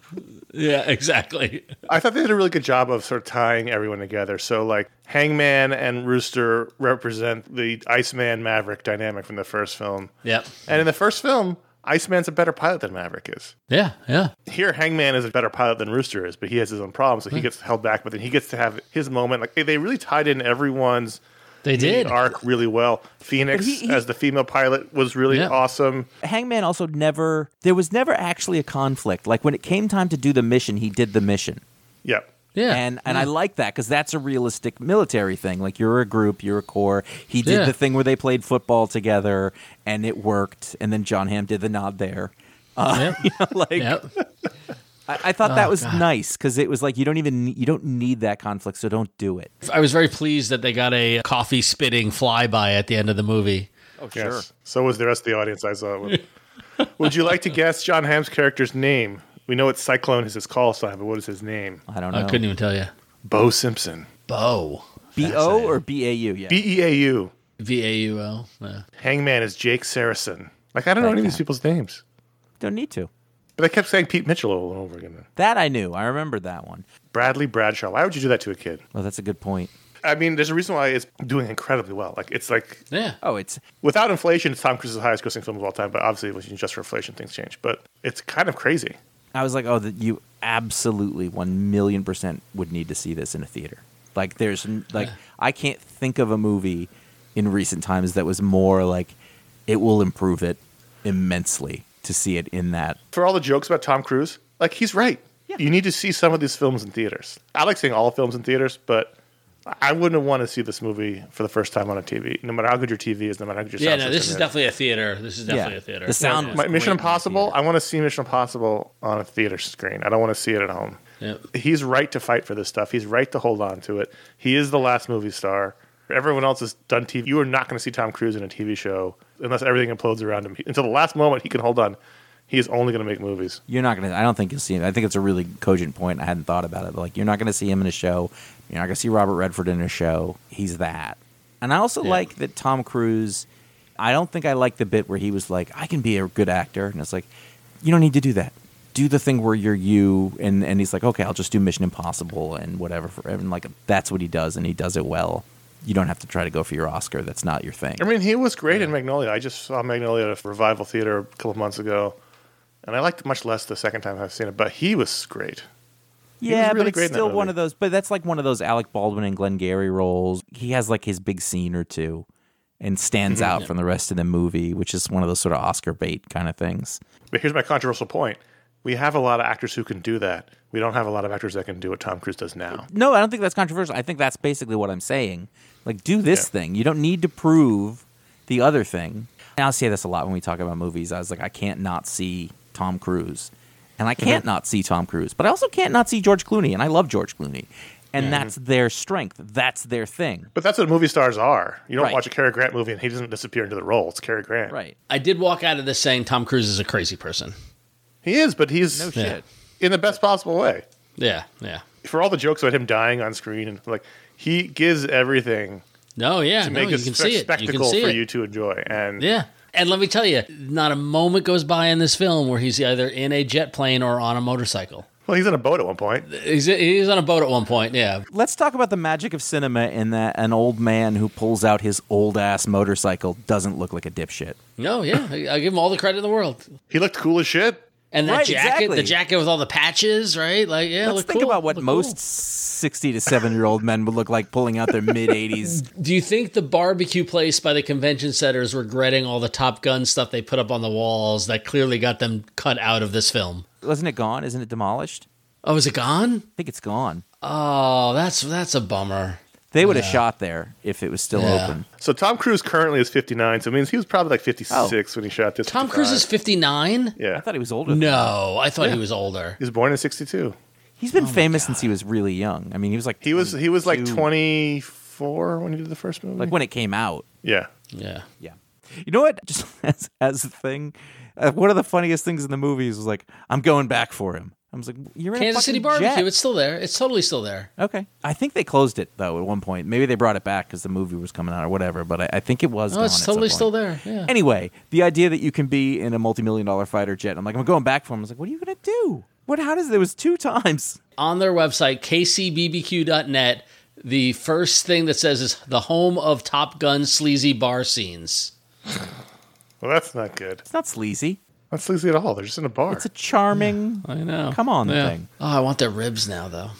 Yeah, exactly. I thought they did a really good job of sort of tying everyone together. So, like, Hangman and Rooster represent the Iceman Maverick dynamic from the first film. Yep. And in the first film, Iceman's a better pilot than Maverick is. Yeah, yeah. Here, Hangman is a better pilot than Rooster is, but he has his own problems, so he gets held back. But then he gets to have his moment. Like they really tied in everyone's They did. arc really well. Phoenix he- he- as the female pilot was really Yeah. awesome. Hangman also never. There was never actually a conflict. Like when it came time to do the mission, he did the mission. Yep. Yeah. And and I like that because that's a realistic military thing. Like you're a group, you're a corps. He did Yeah. the thing where they played football together, and it worked. And then John Hamm did the nod there. Uh, *laughs* Yep. you know, like Yep. I, I thought that Oh, was God. nice because it was like you don't even you don't need that conflict, so don't do it. I was very pleased that they got a coffee spitting flyby at the end of the movie. Oh Yes. So was the rest of the audience I saw. it with. *laughs* Would you like to guess John Hamm's character's name? We know what Cyclone is his call sign, but what is his name? I don't know. I couldn't even tell you. Beau Simpson. Bo. B O or B A U? Yeah. B E A U. V A U L. Yeah. Hangman is Jake Seresin. Like I don't know any of these people's names, don't need to. but I kept saying Pete Mitchell over and over again. That I knew. I remembered that one. Bradley Bradshaw. Why would you do that to a kid? Oh, that's a good point. I mean, there's a reason why it's doing incredibly well. Like it's like Yeah. Oh, it's without inflation, it's Tom Cruise's highest grossing film of all time. But obviously, when you adjust for inflation, things change. But it's kind of crazy. I was like, oh, that you absolutely one million percent would need to see this in a theater. Like, there's n- like, I can't think of a movie in recent times that was more like it will improve it immensely to see it in that. For all the jokes about Tom Cruise, like he's right. You need to see some of these films in theaters. I like seeing all films in theaters, but I wouldn't want to see this movie for the first time on a TV. No matter how good your TV is, no matter how good your Yeah, sound no, this system is definitely a theater. This is definitely Yeah. a theater. The sound Yeah. My, Mission Impossible. I want to see Mission Impossible on a theater screen. I don't want to see it at home. Yeah. He's right to fight for this stuff. He's right to hold on to it. He is the last movie star. Everyone else has done TV. You are not going to see Tom Cruise in a TV show unless everything implodes around him. Until the last moment, he can hold on. He is only going to make movies. You're not gonna. I don't think you'll see him. I think it's a really cogent point. I hadn't thought about it. Like, you're not gonna see him in a show. You're not gonna see Robert Redford in a show. He's that. And I also Yeah. like that Tom Cruise. I don't think I like the bit where he was like, "I can be a good actor," and it's like, you don't need to do that. Do the thing where you're you, and and he's like, "Okay, I'll just do Mission Impossible and whatever." For and like that's what he does, and he does it well. You don't have to try to go for your Oscar. That's not your thing. I mean, he was great in Magnolia. I just saw Magnolia at a revival theater a couple months ago, and I liked it much less the second time I've seen it. But he was great. He was Yeah, really but it's still one of those. But that's like one of those Alec Baldwin and Glenn Glengarry roles. He has like his big scene or two, and stands *laughs* out from the rest of the movie, which is one of those sort of Oscar bait kind of things. But here's my controversial point: We have a lot of actors who can do that. We don't have a lot of actors that can do what Tom Cruise does now. No, I don't think that's controversial. I think that's basically what I'm saying. Like, do this Yeah. thing. You don't need to prove the other thing. And I'll say this a lot when we talk about movies. I was like, I can't not see Tom Cruise, and I mm-hmm. can't not see Tom Cruise, but I also can't not see George Clooney, and I love George Clooney, and that's their strength. That's their thing. But that's what movie stars are. You don't Right. watch a Cary Grant movie and he doesn't disappear into the role. It's Cary Grant. Right. I did walk out of this saying Tom Cruise is a crazy person. He is, but he's No shit. in the best possible way. Yeah, yeah. For all the jokes about him dying on screen and like he gives everything No, yeah, to no, make you a can spe- see it. You spectacle can see for it. you to enjoy. And Yeah. And let me tell you, not a moment goes by in this film where he's either in a jet plane or on a motorcycle. well, he's in a boat at one point. He's, he's on a boat at one point, yeah. Let's talk about the magic of cinema in that an old man who pulls out his old ass motorcycle doesn't look like a dipshit. No, yeah. I, I give him all the credit in the world. He looked cool as shit. And that Right, jacket, exactly. the jacket with all the patches, right? Like, yeah, Let's think cool, about what look most cool. 60 to 7 year old men would look like pulling out their mid 80s. *laughs* Do you think the barbecue place by the convention center is regretting all the Top Gun stuff they put up on the walls that clearly got them cut out of this film? Wasn't it gone? Isn't it demolished? Oh, is it gone? I think it's gone. Oh, that's that's a bummer. They would have shot there if it was still Yeah. open. So Tom Cruise currently is 59, so it means he was probably like 56 when he shot this. Tom Cruise is 59? Yeah. I thought he was older. No, I thought he was older. He was born in 62. He's been famous since he was really young. I mean, he was like He was he was like 24 when he did the first movie. like when it came out. yeah. Yeah. Yeah. You know what? *laughs* Just as as a thing, uh, one of the funniest things in the movies was like, "I'm going back for him." I was like, "You're in a Kansas City Barbecue, jet." it's still there. It's totally still there. Okay. I think they closed it though at one point. Maybe they brought it back because the movie was coming out or whatever. But I, I think it was. Oh, gone it's at some totally point. still there. Yeah. Anyway, the idea that you can be in a multi-million dollar fighter jet, I'm like, I'm going back for him. I was like, what are you gonna do? What? How does? It? There was two times. On their website, kcbbq.net, the first thing that says is the home of Top Gun sleazy bar scenes. Well, that's not good. It's not sleazy. Not sleazy at all. They're just in a bar. It's a charming. I know. Come on, Yeah. thing. Oh, I want their ribs now, though.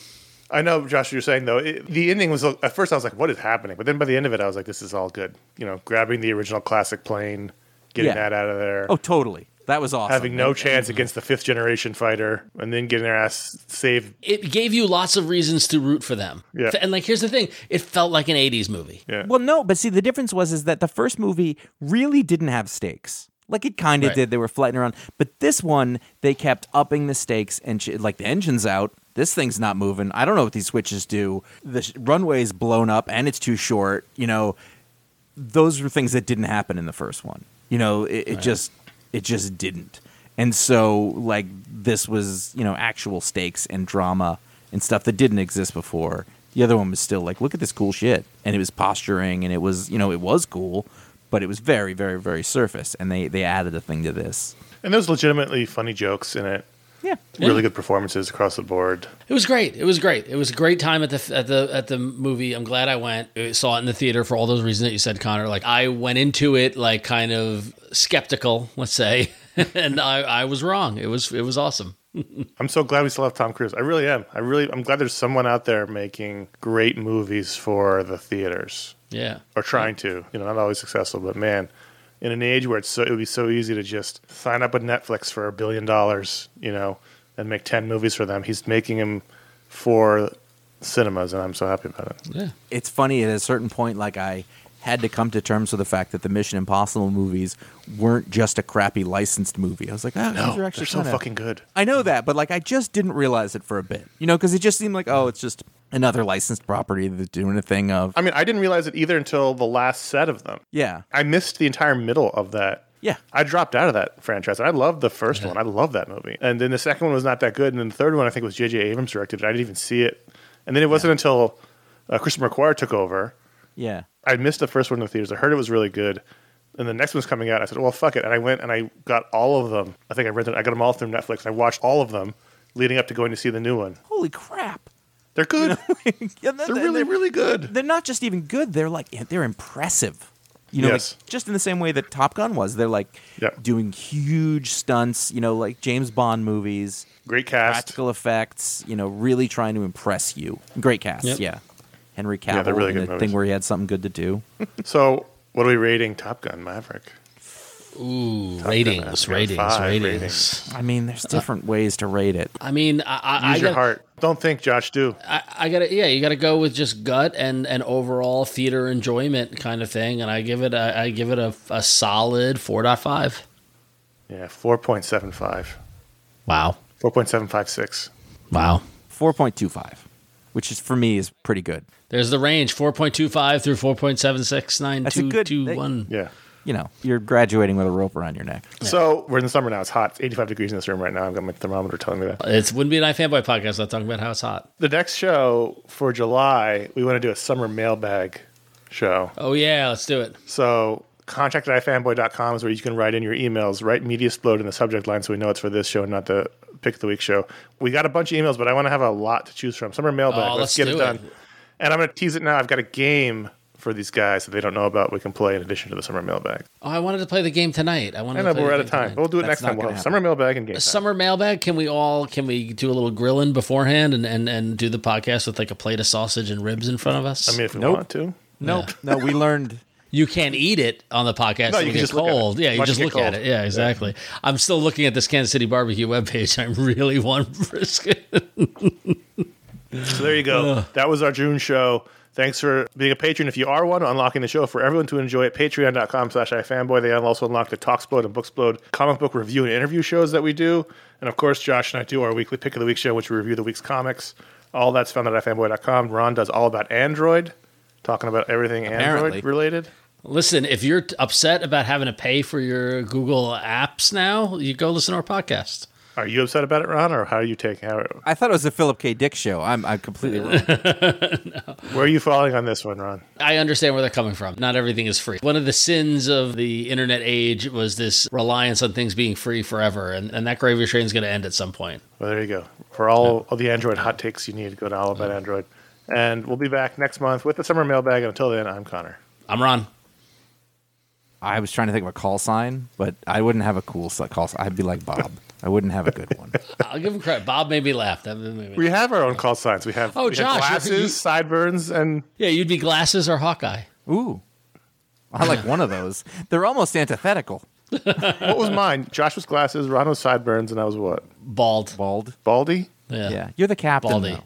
I know, Josh, you're saying though. It, the ending was at first I was like, "What is happening?" But then by the end of it, I was like, "This is all good." You know, grabbing the original classic plane, getting Yeah. that out of there, Oh, totally. That was awesome. having no chance against the fifth generation fighter, and then getting their ass saved. It gave you lots of reasons to root for them. Yeah. And like, here's the thing: it felt like an '80s movie. Yeah, Well, no, but see, the difference was is that the first movie really didn't have stakes. Like it kind of Right. did. They were floating around, but this one they kept upping the stakes and sh- like the engine's out. This thing's not moving. I don't know what these switches do. The sh- runway's blown up and it's too short. You know, those were things that didn't happen in the first one. You know, it, it just it just didn't. And so like this was you know actual stakes and drama and stuff that didn't exist before. The other one was still like, look at this cool shit, and it was posturing, and it was you know it was cool, but it was very very very surface, and they they added a thing to this. and there's legitimately funny jokes in it. Yeah, Really good performances across the board. It was great. It was great. It was a great time at the at the at the movie. I'm glad I went. I saw it in the theater for all those reasons that you said, Conor. Like I went into it like kind of skeptical, let's say, *laughs* and I, I was wrong. It was it was awesome. *laughs* I'm so glad we still have Tom Cruise. I really am. I really, I'm glad there's someone out there making great movies for the theaters Yeah. or trying to. You know, not always successful, but man, in an age where it's so, it would be so easy to just sign up with Netflix for a billion dollars, you know, and make ten movies for them. He's making them for cinemas, and I'm so happy about it. Yeah. it's funny at a certain point. Like I had to come to terms with the fact that the Mission Impossible movies weren't just a crappy licensed movie. I was like, oh, No, these are they're actually so kinda- fucking good. I know that, but like I just didn't realize it for a bit, you know, because it just seemed like oh, it's just another licensed property that's doing a thing of I mean, I didn't realize it either until the last set of them. yeah, I missed the entire middle of that. yeah. I dropped out of that franchise. I loved the first one. I love that movie. And then the second one was not that good. And then the third one, I think, was J.J. Abrams directed. I didn't even see it. And then it wasn't until uh, Christopher McQuarrie took over. Yeah. I missed the first one in the theaters. I heard it was really good. And the next one's coming out. I said, well, fuck it. And I went and I got all of them. I think I rented, I got them all through Netflix. I watched all of them leading up to going to see the new one. Holy crap. They're good. *laughs* Yeah, they're really, really good. They're not just even good, they're like they're impressive. You know, Yes. like, just in the same way that Top Gun was. They're like Yep. doing huge stunts, you know, like James Bond movies, Great cast. practical effects, you know, really trying to impress you. Great cast, Yep. yeah. Henry Cavill, Yeah, they're really in good the movies. thing where he had something good to do. *laughs* So, what are we rating Top Gun Maverick? Ooh, ratings, Gun, ratings, ratings, ratings. I mean, there's different ways to rate it. I mean, I, I, I Use your gotta- heart. Don't think, Josh. Do. I, I gotta, yeah, you gotta go with just gut and and overall theater enjoyment kind of thing, and I give it, a, I give it a, a solid four point five. Yeah, four point seven five. Wow, Four point seven five six. wow. 4.25, which is for me is pretty good. There's the range: four point two five through four point seven six nine That's a two good- two they- one. Yeah. You know, you're graduating with a rope around your neck. So we're in the summer now. It's hot. It's 85 degrees in this room right now. I've got my thermometer telling me that. It wouldn't be an iFanboy podcast without talking about how it's hot. The next show for July, we want to do a summer mailbag show. Oh yeah, let's do it. So contact at ifanboy.com is where you can write in your emails. Write Mediasplode in the subject line so we know it's for this show, and not the pick of the week show. We got a bunch of emails, but I want to have a lot to choose from. Summer mailbag. Oh, let's, let's get do it it. done. And I'm going to tease it now. I've got a game for these guys that they don't know about. We can play in addition to the summer mailbag. Oh, I wanted to play the game tonight. I wanted. I to know, play but we're the out of time. tonight. We'll do it That's next time. We'll have summer mailbag and game time. Summer mailbag. Can we all? Can we do a little grilling beforehand and, and, and do the podcast with like a plate of sausage and ribs in front of us? I mean, if we Nope. want to. No, no, we learned. *laughs* you can't eat it on the podcast. No, No, you you can get just look at it. cold. Yeah, you Watch just it look get at it. Yeah, exactly. I'm still looking at this Kansas City barbecue webpage. *laughs* I really want brisket. *laughs* So there you go. That was our June show. Thanks for being a patron. If you are one, unlocking the show for everyone to enjoy at patreon.com slash ifanboy. They also unlock the Talksplode and Booksplode comic book review and interview shows that we do. And of course, Josh and I do our weekly pick of the week show, which we review the week's comics. All that's found at ifanboy.com. Ron does all about Android, talking about everything Apparently. Android related. Listen, if you're upset about having to pay for your Google apps now, you go listen to our podcast. Are you upset about it, Ron, or how are you taking how I thought it was a Philip K. Dick show. I'm, I'm completely wrong. *laughs* where are you falling on this one, Ron? I understand where they're coming from. Not everything is free. One of the sins of the internet age was this reliance on things being free forever, and, and that gravy train is going to end at some point. Well, there you go. For all of the Android hot takes you need, go to All About Android. And we'll be back next month with the summer mailbag. And until then, I'm Conor. I'm Ron. I was trying to think of a call sign, but I wouldn't have a cool call sign. I'd be like Bob. *laughs* I wouldn't have a good one. *laughs* I'll give him credit. Bob made me laugh. That made me- We have our own call signs. We have, Oh, we have Josh, glasses, you- sideburns, and Yeah, you'd be glasses or Hawkeye. Ooh. I like one of those. They're almost antithetical. what was mine? Josh was glasses, Ron was sideburns, and I was what? Bald. Bald. Baldy? Yeah. Yeah. You're the captain. Baldy. though.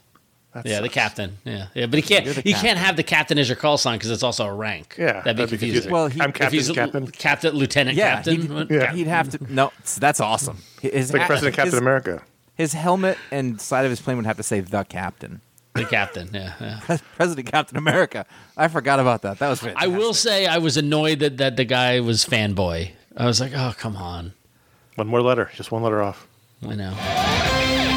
That Yeah, the captain. Yeah, yeah, but he can't. You're the You captain. can't have the captain as your call sign because it's also a rank. Yeah, that'd be that'd be confusing. confusing. Well, he- I'm if captain, he's l- captain. captain, lieutenant, Yeah, captain. he'd, Yeah. he'd have to. No, that's awesome. His, Like hat- President Captain his, America. His helmet and side of his plane would have to say the captain. the captain. Yeah, yeah. *laughs* President Captain America. I forgot about that. That was fantastic. I will say I was annoyed that that the guy was fanboy. I was like, oh come on, One more letter, just one letter off. I know.